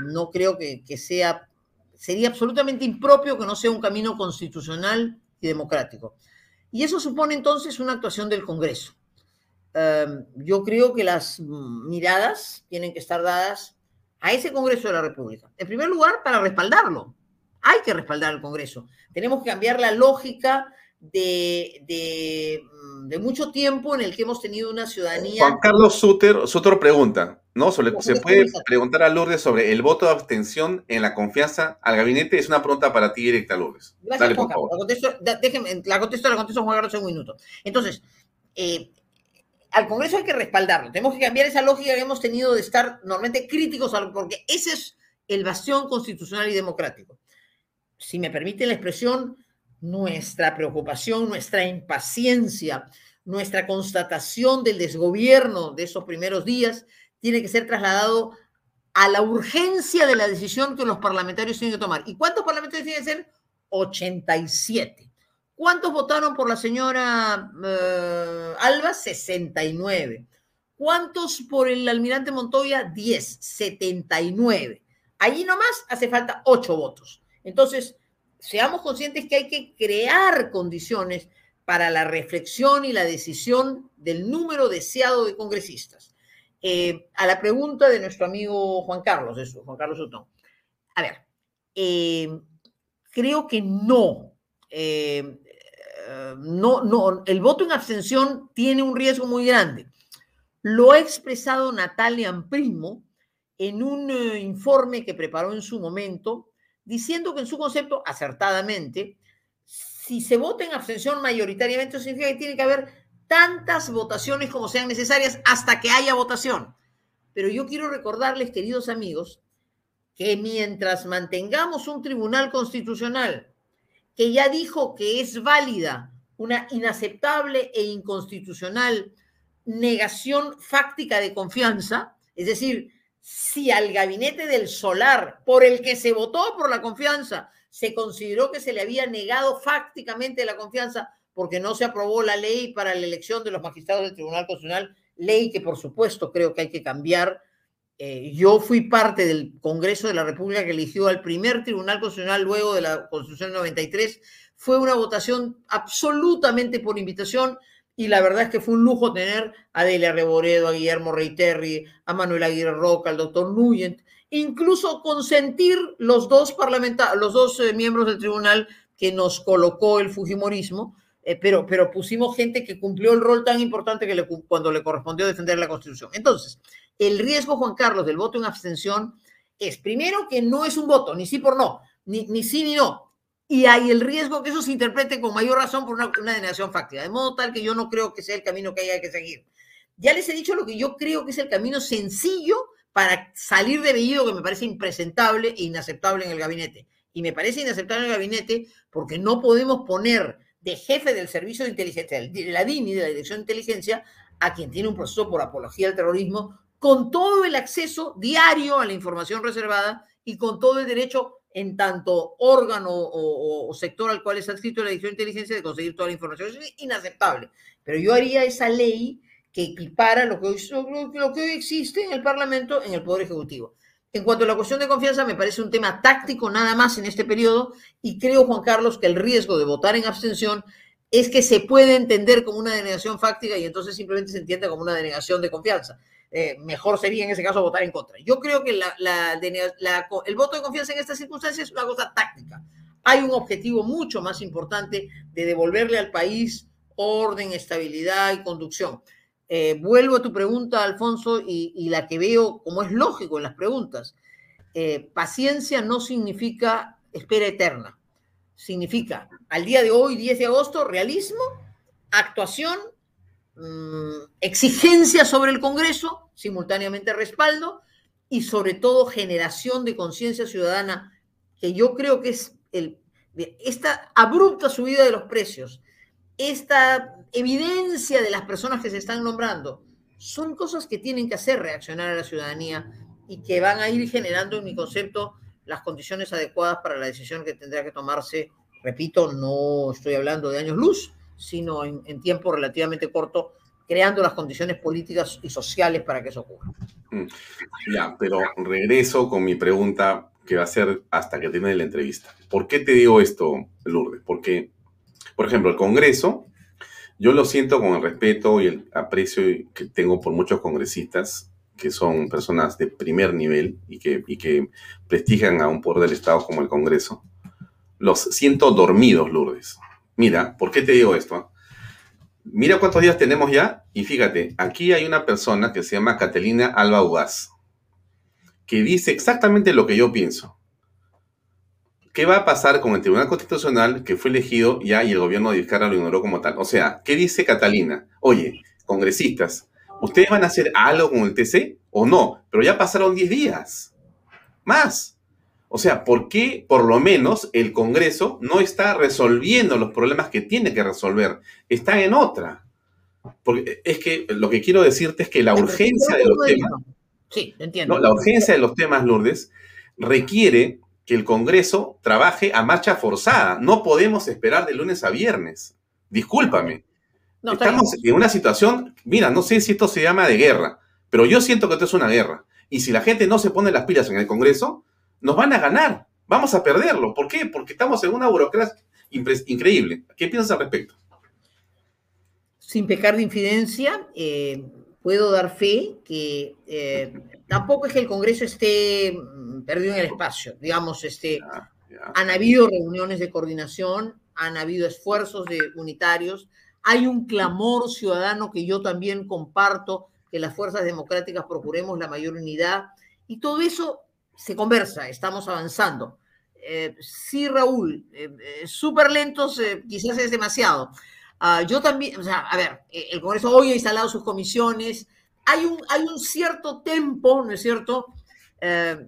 no creo que, que sea, sería absolutamente impropio que no sea un camino constitucional y democrático. Y eso supone entonces una actuación del Congreso. Em, yo creo que las miradas tienen que estar dadas a ese Congreso de la República. En primer lugar, para respaldarlo. Hay que respaldar al Congreso. Tenemos que cambiar la lógica de, de, mucho tiempo en el que hemos tenido una ciudadanía. Juan Carlos Suter, Suter pregunta, ¿no? ¿Se puede preguntar a Lourdes sobre el voto de abstención en la confianza al gabinete? Es una pregunta para ti directa, Lourdes. Gracias, Juan Carlos. La contesto, déjeme, la contesto, la contesto Juan Carlos en un minuto. Entonces, eh, al Congreso hay que respaldarlo. Tenemos que cambiar esa lógica que hemos tenido de estar normalmente críticos, porque ese es el bastión constitucional y democrático. Si me permite la expresión, nuestra preocupación, nuestra impaciencia, nuestra constatación del desgobierno de esos primeros días tiene que ser trasladado a la urgencia de la decisión que los parlamentarios tienen que tomar. ¿Y cuántos parlamentarios tienen que ser? 87. ¿Cuántos votaron por la señora uh, Alba? 69. ¿Cuántos por el almirante Montoya? 10, 79. Allí nomás hace falta 8 votos. Entonces, seamos conscientes que hay que crear condiciones para la reflexión y la decisión del número deseado de congresistas. Eh, a la pregunta de nuestro amigo Juan Carlos, eso, Juan Carlos Otón. A ver, eh, creo que no. Eh, no, no, el voto en abstención tiene un riesgo muy grande. Lo ha expresado Natalia Primo en un informe que preparó en su momento, diciendo que en su concepto, acertadamente, si se vota en abstención mayoritariamente, significa que tiene que haber tantas votaciones como sean necesarias hasta que haya votación. Pero yo quiero recordarles, queridos amigos, que mientras mantengamos un tribunal constitucional que ya dijo que es válida una inaceptable e inconstitucional negación fáctica de confianza, es decir, si al gabinete del solar por el que se votó por la confianza se consideró que se le había negado fácticamente la confianza porque no se aprobó la ley para la elección de los magistrados del Tribunal Constitucional, ley que por supuesto creo que hay que cambiar eh, yo fui parte del Congreso de la República que eligió al primer Tribunal Constitucional luego de la Constitución 93. Fue una votación absolutamente por invitación y la verdad es que fue un lujo tener a Delia Reboredo, a Guillermo Reiterri, a Manuel Aguirre Roca, al doctor Nuyent, incluso consentir los dos parlamentarios, los dos eh, miembros del tribunal que nos colocó el Fujimorismo, eh, pero, pero pusimos gente que cumplió el rol tan importante que le, cuando le correspondió defender la Constitución. Entonces, el riesgo, Juan Carlos, del voto en abstención es, primero, que no es un voto, ni sí por no, ni, ni sí ni no. Y hay el riesgo que eso se interprete con mayor razón por una, una denegación fáctica, de modo tal que yo no creo que sea el camino que haya que seguir. Ya les he dicho lo que yo creo que es el camino sencillo para salir de Bellido, que me parece impresentable e inaceptable en el gabinete. Y me parece inaceptable en el gabinete porque no podemos poner de jefe del servicio de inteligencia, de la DINI, de la Dirección de Inteligencia, a quien tiene un proceso por apología al terrorismo, con todo el acceso diario a la información reservada y con todo el derecho en tanto órgano o, sector al cual es adscrito la Dirección de Inteligencia de conseguir toda la información. Es inaceptable. Pero yo haría esa ley que equipara lo que, lo que hoy existe en el Parlamento en el Poder Ejecutivo. En cuanto a la cuestión de confianza, me parece un tema táctico nada más en este periodo y creo, Juan Carlos, que el riesgo de votar en abstención es que se puede entender como una denegación fáctica y entonces simplemente se entiende como una denegación de confianza. Eh, mejor sería en ese caso votar en contra. Yo creo que el voto de confianza en estas circunstancias es una cosa táctica. Hay un objetivo mucho más importante de devolverle al país orden, estabilidad y conducción. Eh, vuelvo a tu pregunta, Alfonso, y, la que veo como es lógico en las preguntas. Eh, paciencia no significa espera eterna. Significa, al día de hoy, 10 de agosto, realismo, actuación mm, exigencia sobre el Congreso, simultáneamente respaldo, y sobre todo generación de conciencia ciudadana, que yo creo que es esta abrupta subida de los precios, esta evidencia de las personas que se están nombrando, son cosas que tienen que hacer reaccionar a la ciudadanía y que van a ir generando, en mi concepto, las condiciones adecuadas para la decisión que tendrá que tomarse. Repito, no estoy hablando de años luz, sino en, tiempo relativamente corto, creando las condiciones políticas y sociales para que eso ocurra. Mm. Ya, pero regreso con mi pregunta que va a ser hasta que termine la entrevista. ¿Por qué te digo esto, Lourdes? Porque, por ejemplo, el Congreso, yo lo siento con el respeto y el aprecio que tengo por muchos congresistas que son personas de primer nivel y que, y que prestigian a un poder del Estado como el Congreso. Los siento dormidos, Lourdes. Mira, ¿por qué te digo esto? Mira cuántos días tenemos ya y fíjate, aquí hay una persona que se llama Catalina Alba Ugaz, que dice exactamente lo que yo pienso. ¿Qué va a pasar con el Tribunal Constitucional que fue elegido ya y el gobierno de Vizcarra lo ignoró como tal? O sea, ¿qué dice Catalina? Oye, congresistas, ¿ustedes van a hacer algo con el TC o no? Pero ya pasaron 10 días. Más. O sea, ¿por qué por lo menos el Congreso no está resolviendo los problemas que tiene que resolver? Está en otra. Porque es que lo que quiero decirte es que la urgencia de los temas. Sí, entiendo. la urgencia de los temas, Lourdes, requiere que el Congreso trabaje a marcha forzada. No podemos esperar de lunes a viernes. Discúlpame. Estamos en una situación, mira, no sé si esto se llama de guerra, pero yo siento que esto es una guerra. Y si la gente no se pone las pilas en el Congreso, nos van a ganar, vamos a perderlo. ¿Por qué? Porque estamos en una burocracia increíble. ¿Qué piensas al respecto? Sin pecar de infidencia, eh, puedo dar fe que eh, tampoco es que el Congreso esté mm, perdido en el espacio. Digamos, este, han habido reuniones de coordinación, han habido esfuerzos de unitarios, hay un clamor ciudadano que yo también comparto, que las fuerzas democráticas procuremos la mayor unidad, y todo eso se conversa, estamos avanzando. Eh, sí, Raúl, eh, eh, súper lentos, quizás es demasiado. Ah, yo también, o sea, a ver, el Congreso hoy ha instalado sus comisiones, hay un, hay un cierto tempo, ¿no es cierto?,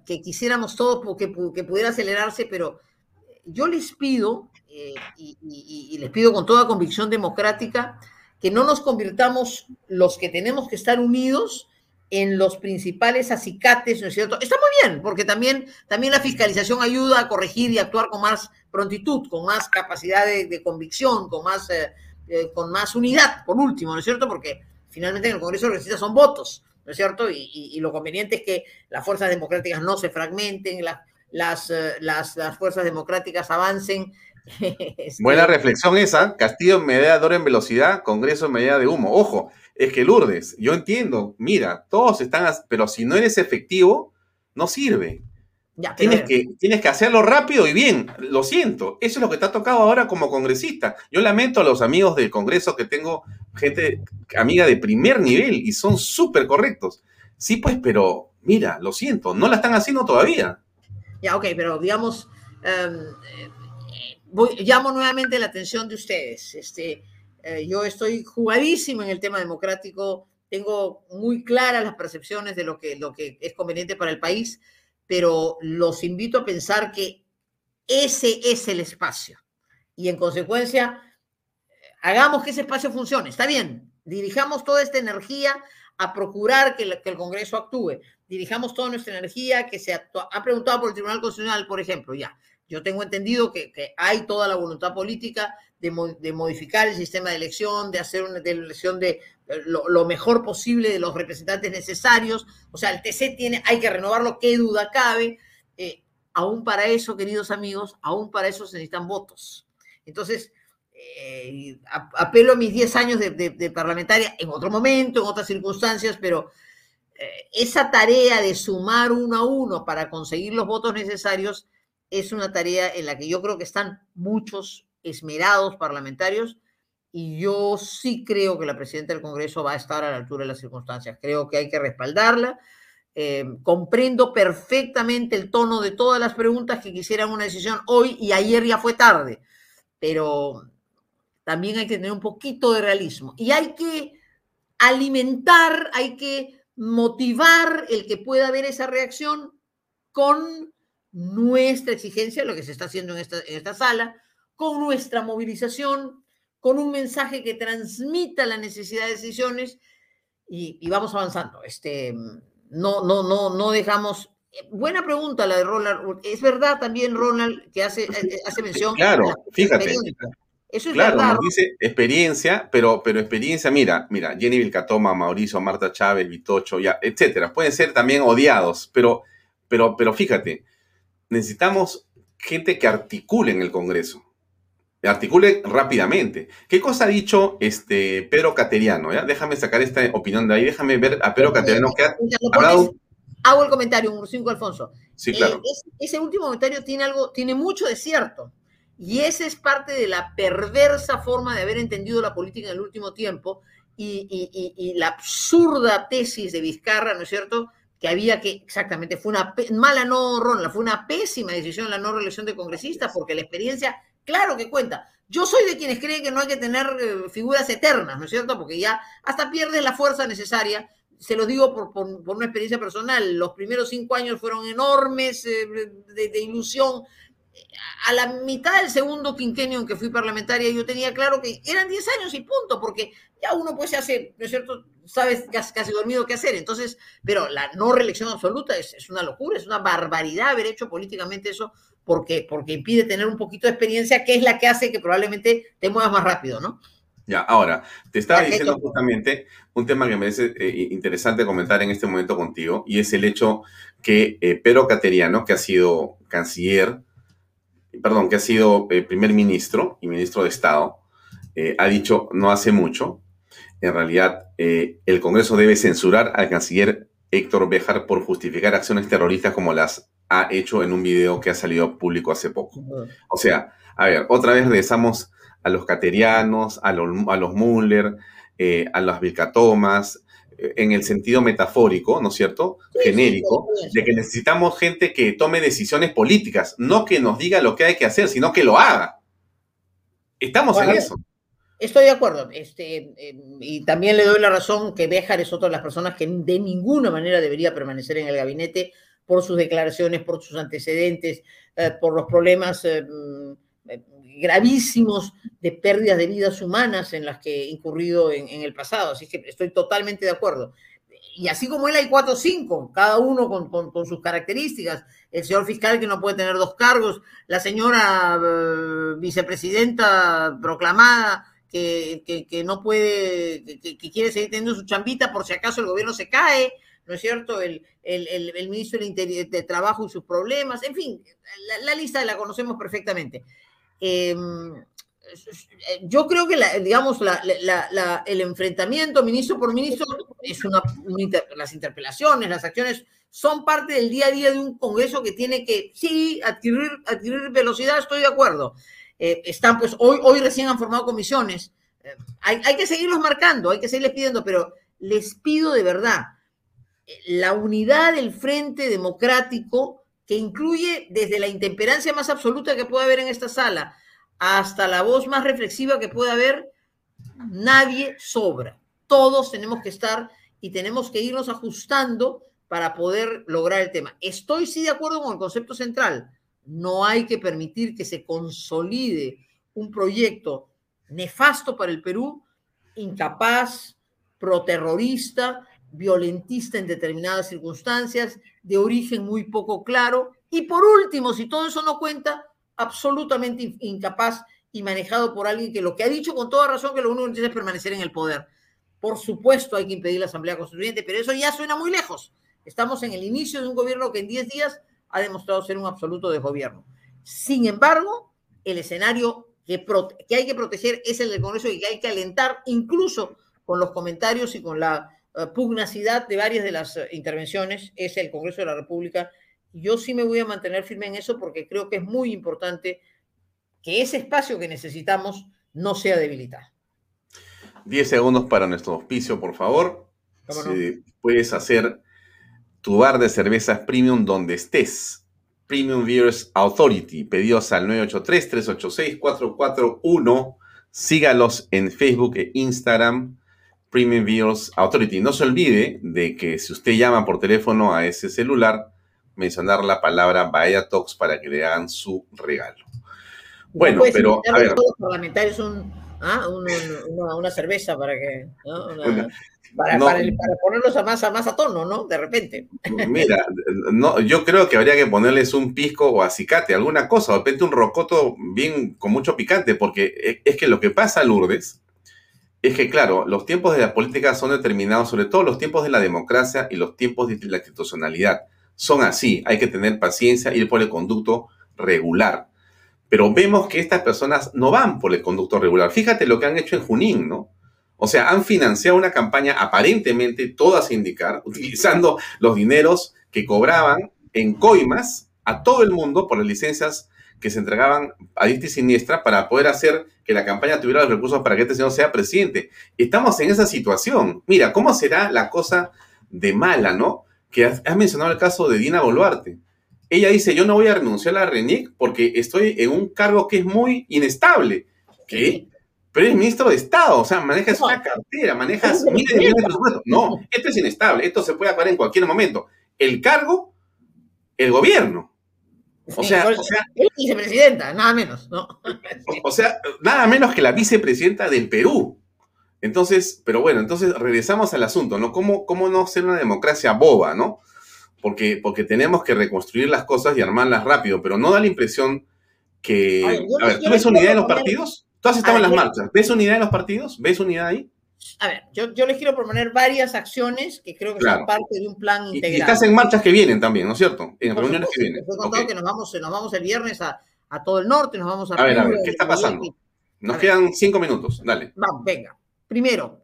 que quisiéramos todos que, que, pudiera acelerarse, pero yo les pido, y les pido con toda convicción democrática, que no nos convirtamos los que tenemos que estar unidos en los principales acicates, ¿no es cierto? Está muy bien, porque también, también la fiscalización ayuda a corregir y actuar con más prontitud, con más capacidad de, convicción, con más, eh, eh, con más unidad, por último, ¿no es cierto? Porque finalmente en el Congreso lo son votos, ¿no es cierto? Y, lo conveniente es que las fuerzas democráticas no se fragmenten, las, eh, las, las, fuerzas democráticas avancen. <laughs> Este Buena reflexión esa. Castillo mediador en velocidad, Congreso medida de humo. Ojo, es que Lourdes, yo entiendo, mira, todos están, pero si no eres efectivo, no sirve. tienes, que, tienes que hacerlo rápido y bien, lo siento, eso es lo que te ha tocado ahora como congresista. Yo lamento a los amigos del Congreso que tengo gente amiga de primer nivel y son súper correctos. Sí, pues, pero mira, lo siento, no la están haciendo todavía. Ya, ok, pero digamos, em, eh, llamo nuevamente la atención de ustedes. Este, eh, yo estoy jugadísimo en el tema democrático, tengo muy claras las percepciones de lo que, lo que es conveniente para el país, pero los invito a pensar que ese es el espacio. Y en consecuencia, hagamos que ese espacio funcione. Está bien, dirijamos toda esta energía a procurar que, el Congreso actúe. Dirijamos toda nuestra energía que se ha preguntado por el Tribunal Constitucional, por ejemplo, ya. Yo tengo entendido que, hay toda la voluntad política de, modificar el sistema de elección, de hacer una elección de eh, lo, mejor posible de los representantes necesarios. O sea, el TC tiene, hay que renovarlo, qué duda cabe. Eh, aún para eso, queridos amigos, aún para eso se necesitan votos. Entonces, eh, apelo a mis 10 años de, parlamentaria en otro momento, en otras circunstancias, pero esa tarea de sumar uno a uno para conseguir los votos necesarios es una tarea en la que yo creo que están muchos esmerados parlamentarios y yo sí creo que la presidenta del Congreso va a estar a la altura de las circunstancias. Creo que hay que respaldarla. Eh, comprendo perfectamente el tono de todas las preguntas que quisieran una decisión hoy y ayer ya fue tarde, pero también hay que tener un poquito de realismo y hay que alimentar, hay que motivar el que pueda haber esa reacción con nuestra exigencia, lo que se está haciendo en esta, en esta sala, con nuestra movilización, con un mensaje que transmita la necesidad de decisiones y, vamos avanzando. Este, no, no, no, no dejamos. Eh, buena pregunta la de Ronald. Es verdad también, Ronald, que hace, eh, hace mención. Claro, fíjate. Eso es claro, verdad. dice experiencia, pero, pero experiencia, mira, mira, Jenny Vilcatoma, Mauricio, Marta Chávez, Vitocho, ya, etcétera. Pueden ser también odiados, pero, pero, pero fíjate, necesitamos gente que articule en el Congreso articule rápidamente. ¿Qué cosa ha dicho este Pedro Cateriano? ¿ya? Déjame sacar esta opinión de ahí, déjame ver a Pedro Cateriano que ha hablado... Hago el comentario, un 5 Alfonso. Sí, claro. Eh, ese último comentario tiene algo, tiene mucho de cierto. Y esa es parte de la perversa forma de haber entendido la política en el último tiempo y, la absurda tesis de Vizcarra, ¿no es cierto? Que había que, exactamente, fue una mala no, Ron, fue una pésima decisión la no reelección de congresistas porque la experiencia Claro que cuenta. Yo soy de quienes creen que no hay que tener eh, figuras eternas, ¿no es cierto? Porque ya hasta pierdes la fuerza necesaria. Se lo digo por, una experiencia personal. Los primeros cinco años fueron enormes eh, de, ilusión. A la mitad del segundo quinquenio en que fui parlamentaria, yo tenía claro que eran diez años y punto, porque ya uno pues se hace, ¿no es cierto? Sabes casi, dormido qué hacer. Entonces, pero la no reelección absoluta es una locura, es una barbaridad haber hecho políticamente eso porque, porque impide tener un poquito de experiencia, que es la que hace que probablemente te muevas más rápido, ¿no? Ya, ahora, te estaba diciendo justamente un tema que me parece eh, interesante comentar en este momento contigo, y es el hecho que eh, Pedro Cateriano, que ha sido canciller, perdón, que ha sido eh, primer ministro y ministro de Estado, ha dicho no hace mucho, en realidad, el Congreso debe censurar al canciller Héctor Bejar por justificar acciones terroristas como las ha hecho en un video que ha salido público hace poco. O sea, a ver, otra vez regresamos a los caterianos, a los, a los Muller, eh, a las Vilcatomas, eh, en el sentido metafórico, ¿no es cierto? Genérico, de que necesitamos gente que tome decisiones políticas, no que nos diga lo que hay que hacer, sino que lo haga. Estamos en eso. Estoy de acuerdo. Este, em, y también le doy la razón que Béjar es otra de las personas que de ninguna manera debería permanecer en el gabinete por sus declaraciones, por sus antecedentes, eh, por los problemas eh, mm, eh, gravísimos de pérdidas de vidas humanas en las que he incurrido en, el pasado. Así que estoy totalmente de acuerdo. Y así como él hay cuatro o cinco, cada uno con, sus características. El señor fiscal que no puede tener dos cargos, la señora vicepresidenta proclamada que, no puede, que, quiere seguir teniendo su chambita por si acaso el gobierno se cae, ¿no es cierto? El, el, ministro de Trabajo y sus problemas, en fin, la, lista la conocemos perfectamente. Em, yo creo que, digamos, el enfrentamiento ministro por ministro es una, las interpelaciones, las acciones son parte del día a día de un Congreso que tiene que, sí, adquirir, adquirir velocidad, estoy de acuerdo. Eh, están, pues, hoy, hoy recién han formado comisiones. Eh, hay, hay que seguirlos marcando, hay que seguirles pidiendo, pero les pido de verdad, la unidad del Frente Democrático, que incluye desde la intemperancia más absoluta que puede haber en esta sala hasta la voz más reflexiva que pueda haber, nadie sobra. Todos tenemos que estar y tenemos que irnos ajustando para poder lograr el tema. Estoy sí de acuerdo con el concepto central. No hay que permitir que se consolide un proyecto nefasto para el Perú, incapaz, proterrorista, violentista en determinadas circunstancias, de origen muy poco claro, y por último, si todo eso no cuenta, absolutamente incapaz y manejado por alguien que lo que ha dicho con toda razón que lo único que necesita es permanecer en el poder. Por supuesto hay que impedir la Asamblea Constituyente, pero eso ya suena muy lejos. Estamos en el inicio de un gobierno que en 10 días ha demostrado ser un absoluto desgobierno. Sin embargo, el escenario que, que hay que proteger es el del Congreso y que hay que alentar incluso con los comentarios y con la pugnacidad de varias de las eh, intervenciones es el Congreso de la República. Yo sí me voy a mantener firme en eso porque creo que es muy importante que ese espacio que necesitamos no sea debilitado. Diez segundos para nuestro auspicio, por favor. Si puedes hacer tu bar de cervezas premium donde estés. Premium Beers Authority. Pedidos al 983-386-441. Sígalos en Facebook e Instagram Premium Bills Authority. No se olvide de que si usted llama por teléfono a ese celular, mencionar la palabra Bahía Talks para que le hagan su regalo. Bueno, pero a ver. Los parlamentarios ¿ah? una, cerveza para que. para, ponerlos a más, a más a tono, ¿no? De repente. Mira, no, yo creo que habría que ponerles un pisco o acicate, alguna cosa, de repente un rocoto bien con mucho picante, porque es que lo que pasa, Lourdes, es que, claro, los tiempos de la política son determinados, sobre todo los tiempos de la democracia y los tiempos de la institucionalidad. Son así, hay que tener paciencia, ir por el conducto regular. Pero vemos que estas personas no van por el conducto regular. Fíjate lo que han hecho en Junín, ¿no? O sea, han financiado una campaña aparentemente toda sin indicar, <laughs> utilizando los dineros que cobraban en coimas a todo el mundo por las licencias que se entregaban a diestra y siniestra para poder hacer que la campaña tuviera los recursos para que este señor sea presidente. Estamos en esa situación. Mira, ¿cómo será la cosa de mala, no? Que has, mencionado el caso de Dina Boluarte. Ella dice, yo no voy a renunciar a la RENIC porque estoy en un cargo que es muy inestable. ¿Qué? Pero es ministro de Estado, o sea, manejas una cartera, manejas miles de millones de presupuesto. No, esto es inestable, esto se puede acabar en cualquier momento. El cargo, el gobierno. O sea, vicepresidenta, nada menos, ¿no? <laughs> O, sea, nada menos que la vicepresidenta del Perú. Entonces, pero bueno, entonces regresamos al asunto, ¿no? ¿Cómo, cómo no ser una democracia boba, ¿no? Porque, porque tenemos que reconstruir las cosas y armarlas rápido, pero no da la impresión que... a ver, ¿tú ves unidad en los partidos? Tú has estado en las marchas. ¿Ves unidad en los partidos? ¿Ves unidad ahí? A ver, yo, yo, les quiero proponer varias acciones que creo que son parte de un plan integral. Y, estás en marchas que vienen también, ¿no es cierto? En reuniones que vienen. He contado que nos vamos, nos vamos el viernes a, a, todo el norte, nos vamos a... A ver, a ver, ¿qué está pasando? Nos quedan cinco minutos, dale. Vamos, venga. Primero,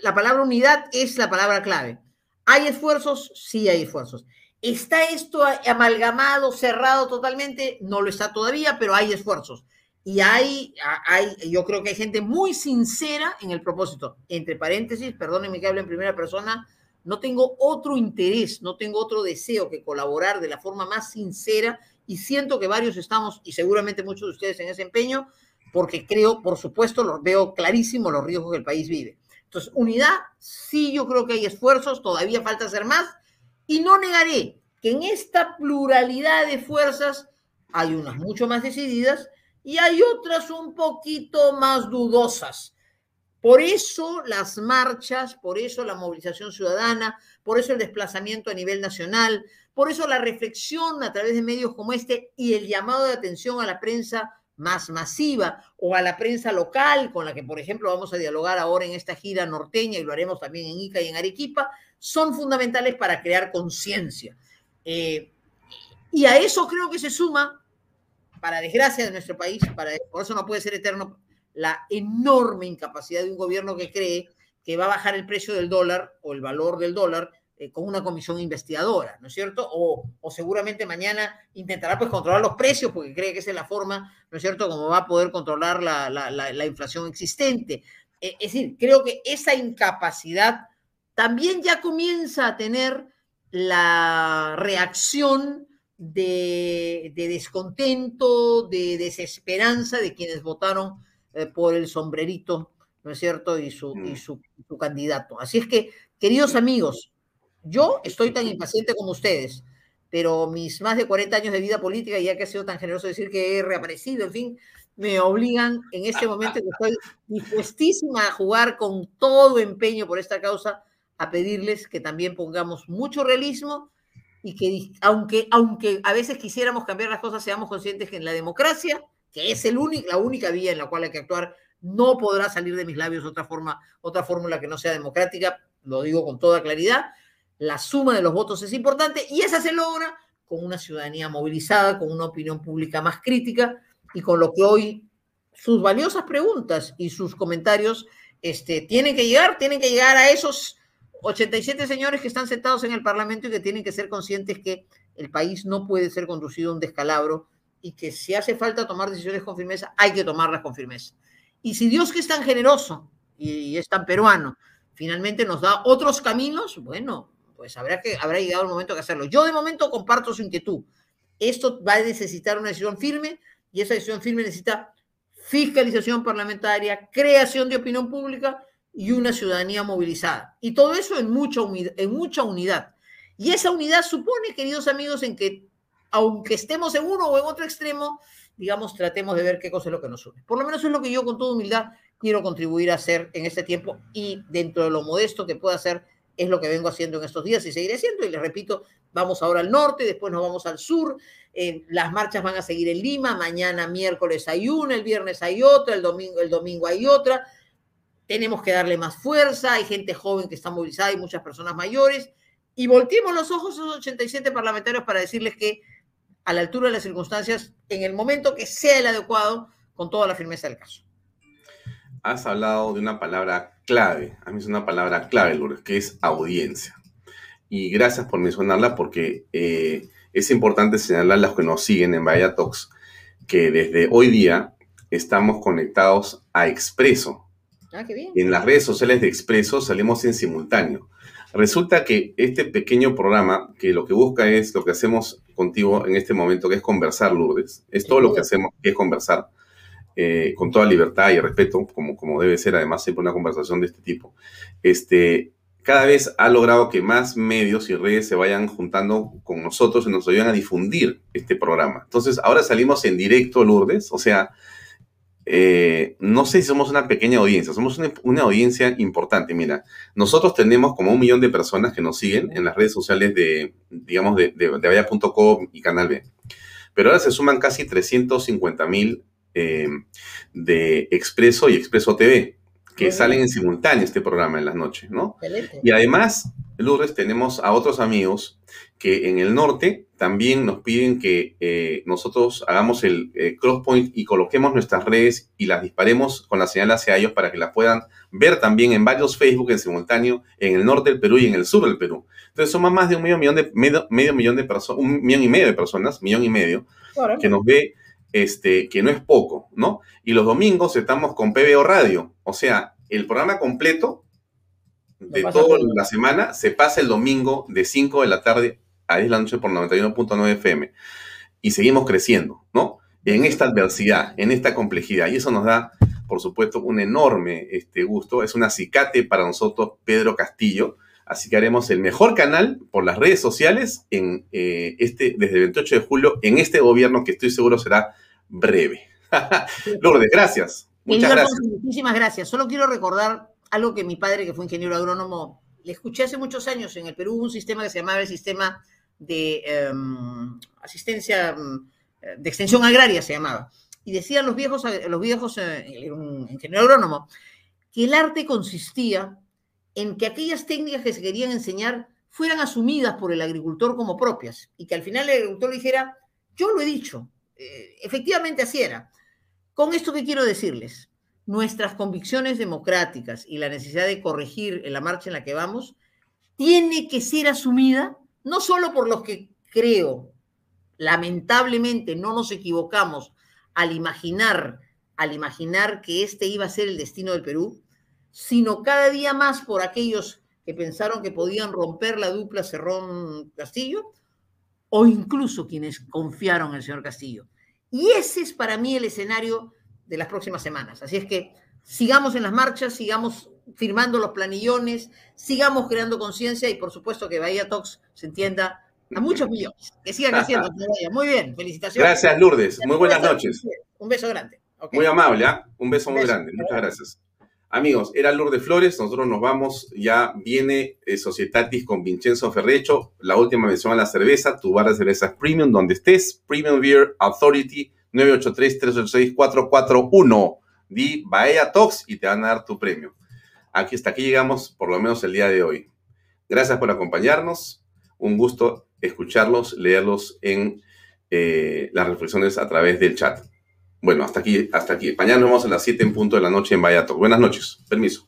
la palabra unidad es la palabra clave. ¿Hay esfuerzos? Sí hay esfuerzos. ¿Está esto amalgamado, cerrado totalmente? No lo está todavía, pero hay esfuerzos. Y hay, hay, yo creo que hay gente muy sincera en el propósito. Entre paréntesis, perdónenme que hable en primera persona, no tengo otro interés, no tengo otro deseo que colaborar de la forma más sincera y siento que varios estamos, y seguramente muchos de ustedes en ese empeño, porque creo, por supuesto, lo veo clarísimo los riesgos que el país vive. Entonces, unidad, sí yo creo que hay esfuerzos, todavía falta hacer más, y no negaré que en esta pluralidad de fuerzas hay unas mucho más decididas y hay otras un poquito más dudosas. Por eso las marchas, por eso la movilización ciudadana, por eso el desplazamiento a nivel nacional, por eso la reflexión a través de medios como este y el llamado de atención a la prensa más masiva o a la prensa local, con la que, por ejemplo, vamos a dialogar ahora en esta gira norteña y lo haremos también en Ica y en Arequipa, son fundamentales para crear conciencia. Eh, y a eso creo que se suma para desgracia de nuestro país, para, por eso no puede ser eterno, la enorme incapacidad de un gobierno que cree que va a bajar el precio del dólar o el valor del dólar eh, con una comisión investigadora, ¿no es cierto? O, o, seguramente mañana intentará pues controlar los precios porque cree que esa es la forma, ¿no es cierto?, como va a poder controlar la, la, la, inflación existente. Eh, es decir, creo que esa incapacidad también ya comienza a tener la reacción de, descontento, de desesperanza de quienes votaron eh, por el sombrerito, ¿no es cierto? Y su, y mm. su, su, candidato. Así es que, queridos amigos, yo estoy tan impaciente como ustedes, pero mis más de 40 años de vida política, ya que ha sido tan generoso decir que he reaparecido, en fin, me obligan en este momento que estoy dispuestísima a jugar con todo empeño por esta causa, a pedirles que también pongamos mucho realismo y que aunque, aunque a veces quisiéramos cambiar las cosas, seamos conscientes que en la democracia, que es el la única vía en la cual hay que actuar, no podrá salir de mis labios otra forma, otra fórmula que no sea democrática, lo digo con toda claridad. La suma de los votos es importante y esa se logra con una ciudadanía movilizada, con una opinión pública más crítica y con lo que hoy sus valiosas preguntas y sus comentarios este, tienen que llegar, tienen que llegar a esos 87 señores que están sentados en el Parlamento y que tienen que ser conscientes que el país no puede ser conducido a un descalabro y que si hace falta tomar decisiones con firmeza, hay que tomarlas con firmeza. Y si Dios que es tan generoso y, es tan peruano, finalmente nos da otros caminos, bueno, pues habrá, que, habrá llegado el momento de hacerlo. Yo de momento comparto su inquietud. Esto va a necesitar una decisión firme y esa decisión firme necesita fiscalización parlamentaria, creación de opinión pública y una ciudadanía movilizada. Y todo eso en mucha, en mucha unidad. Y esa unidad supone, queridos amigos, en que aunque estemos en uno o en otro extremo, digamos, tratemos de ver qué cosa es lo que nos une. Por lo menos es lo que yo con toda humildad quiero contribuir a hacer en este tiempo y dentro de lo modesto que pueda hacer es lo que vengo haciendo en estos días y seguiré haciendo. Y les repito, vamos ahora al norte, después nos vamos al sur. Eh, las marchas van a seguir en Lima. Mañana miércoles hay una, el viernes hay otra, el domingo, el domingo hay otra. Tenemos que darle más fuerza. Hay gente joven que está movilizada y muchas personas mayores. Y volteemos los ojos a esos 87 parlamentarios para decirles que a la altura de las circunstancias, en el momento que sea el adecuado, con toda la firmeza del caso. Has hablado de una palabra clave, a mí es una palabra clave, Lourdes, que es audiencia. Y gracias por mencionarla porque eh, es importante señalar a los que nos siguen en Bahía Talks que desde hoy día estamos conectados a Expreso. Ah, qué bien. En las redes sociales de Expreso salimos en simultáneo. Resulta que este pequeño programa, que lo que busca es lo que hacemos contigo en este momento, que es conversar, Lourdes, es todo lo que hacemos, que es conversar eh, con toda libertad y respeto, como, como debe ser además siempre una conversación de este tipo, este, cada vez ha logrado que más medios y redes se vayan juntando con nosotros y nos ayuden a difundir este programa. Entonces, ahora salimos en directo, Lourdes, o sea, eh, no sé si somos una pequeña audiencia, somos una, audiencia importante. Mira, nosotros tenemos como un millón de personas que nos siguen en las redes sociales de, digamos, de, de, y Canal B. Pero ahora se suman casi 350 mil eh, de Expreso y Expreso TV, que salen en simultáneo este programa en las noches, ¿no? Y además, Lourdes, tenemos a otros amigos que en el norte también nos piden que eh, nosotros hagamos el eh, crosspoint y coloquemos nuestras redes y las disparemos con la señal hacia ellos para que las puedan ver también en varios Facebook en simultáneo en el norte del Perú y en el sur del Perú. Entonces somos más de un medio millón de, medio, millón de personas, un millón y medio de personas, millón y medio, que nos ve este, que no es poco, ¿no? Y los domingos estamos con PBO Radio, o sea, el programa completo de toda la semana se pasa el domingo de 5 de la tarde a 10 de la noche por 91.9 FM. Y seguimos creciendo, ¿no? En esta adversidad, en esta complejidad. Y eso nos da, por supuesto, un enorme este, gusto. Es un acicate para nosotros, Pedro Castillo. Así que haremos el mejor canal por las redes sociales en eh, este, desde el 28 de julio en este gobierno que estoy seguro será breve. <laughs> Lourdes, gracias. Muchas gracias. Muchísimas gracias. Solo quiero recordar algo que mi padre, que fue ingeniero agrónomo, le escuché hace muchos años en el Perú, un sistema que se llamaba el sistema de em, asistencia, em, de extensión agraria se llamaba. Y decían los viejos, los viejos, eh, un ingeniero agrónomo, que el arte consistía en que aquellas técnicas que se querían enseñar fueran asumidas por el agricultor como propias y que al final el agricultor dijera, yo lo he dicho, eh, efectivamente así era. Con esto que quiero decirles, nuestras convicciones democráticas y la necesidad de corregir en la marcha en la que vamos, tiene que ser asumida no solo por los que creo, lamentablemente no nos equivocamos al imaginar, al imaginar que este iba a ser el destino del Perú, sino cada día más por aquellos que pensaron que podían romper la dupla Cerrón-Castillo, o incluso quienes confiaron en el señor Castillo. Y ese es para mí el escenario de las próximas semanas. Así es que sigamos en las marchas, sigamos firmando los planillones, sigamos creando conciencia y por supuesto que Bahía Talks se entienda a muchos millones. Que sigan creciendo. <laughs> Muy bien, felicitaciones. Gracias, Lourdes. Muy buenas noches. Un beso grande. Muy amable, ¿ah? Un beso muy grande. Muchas gracias. Amigos, era Lourdes Flores, nosotros nos vamos, ya viene eh, Societatis con Vincenzo Ferrecho, la última mención a la cerveza, tu bar de cervezas premium, donde estés, Premium Beer Authority, 983-386-441. Di Baea Talks y te van a dar tu premio. Aquí hasta aquí llegamos, por lo menos el día de hoy. Gracias por acompañarnos. Un gusto escucharlos, leerlos en eh, las reflexiones a través del chat. Bueno, hasta aquí, hasta aquí. Mañana nos vemos a las 7 en punto de la noche en Talks. Buenas noches. Permiso.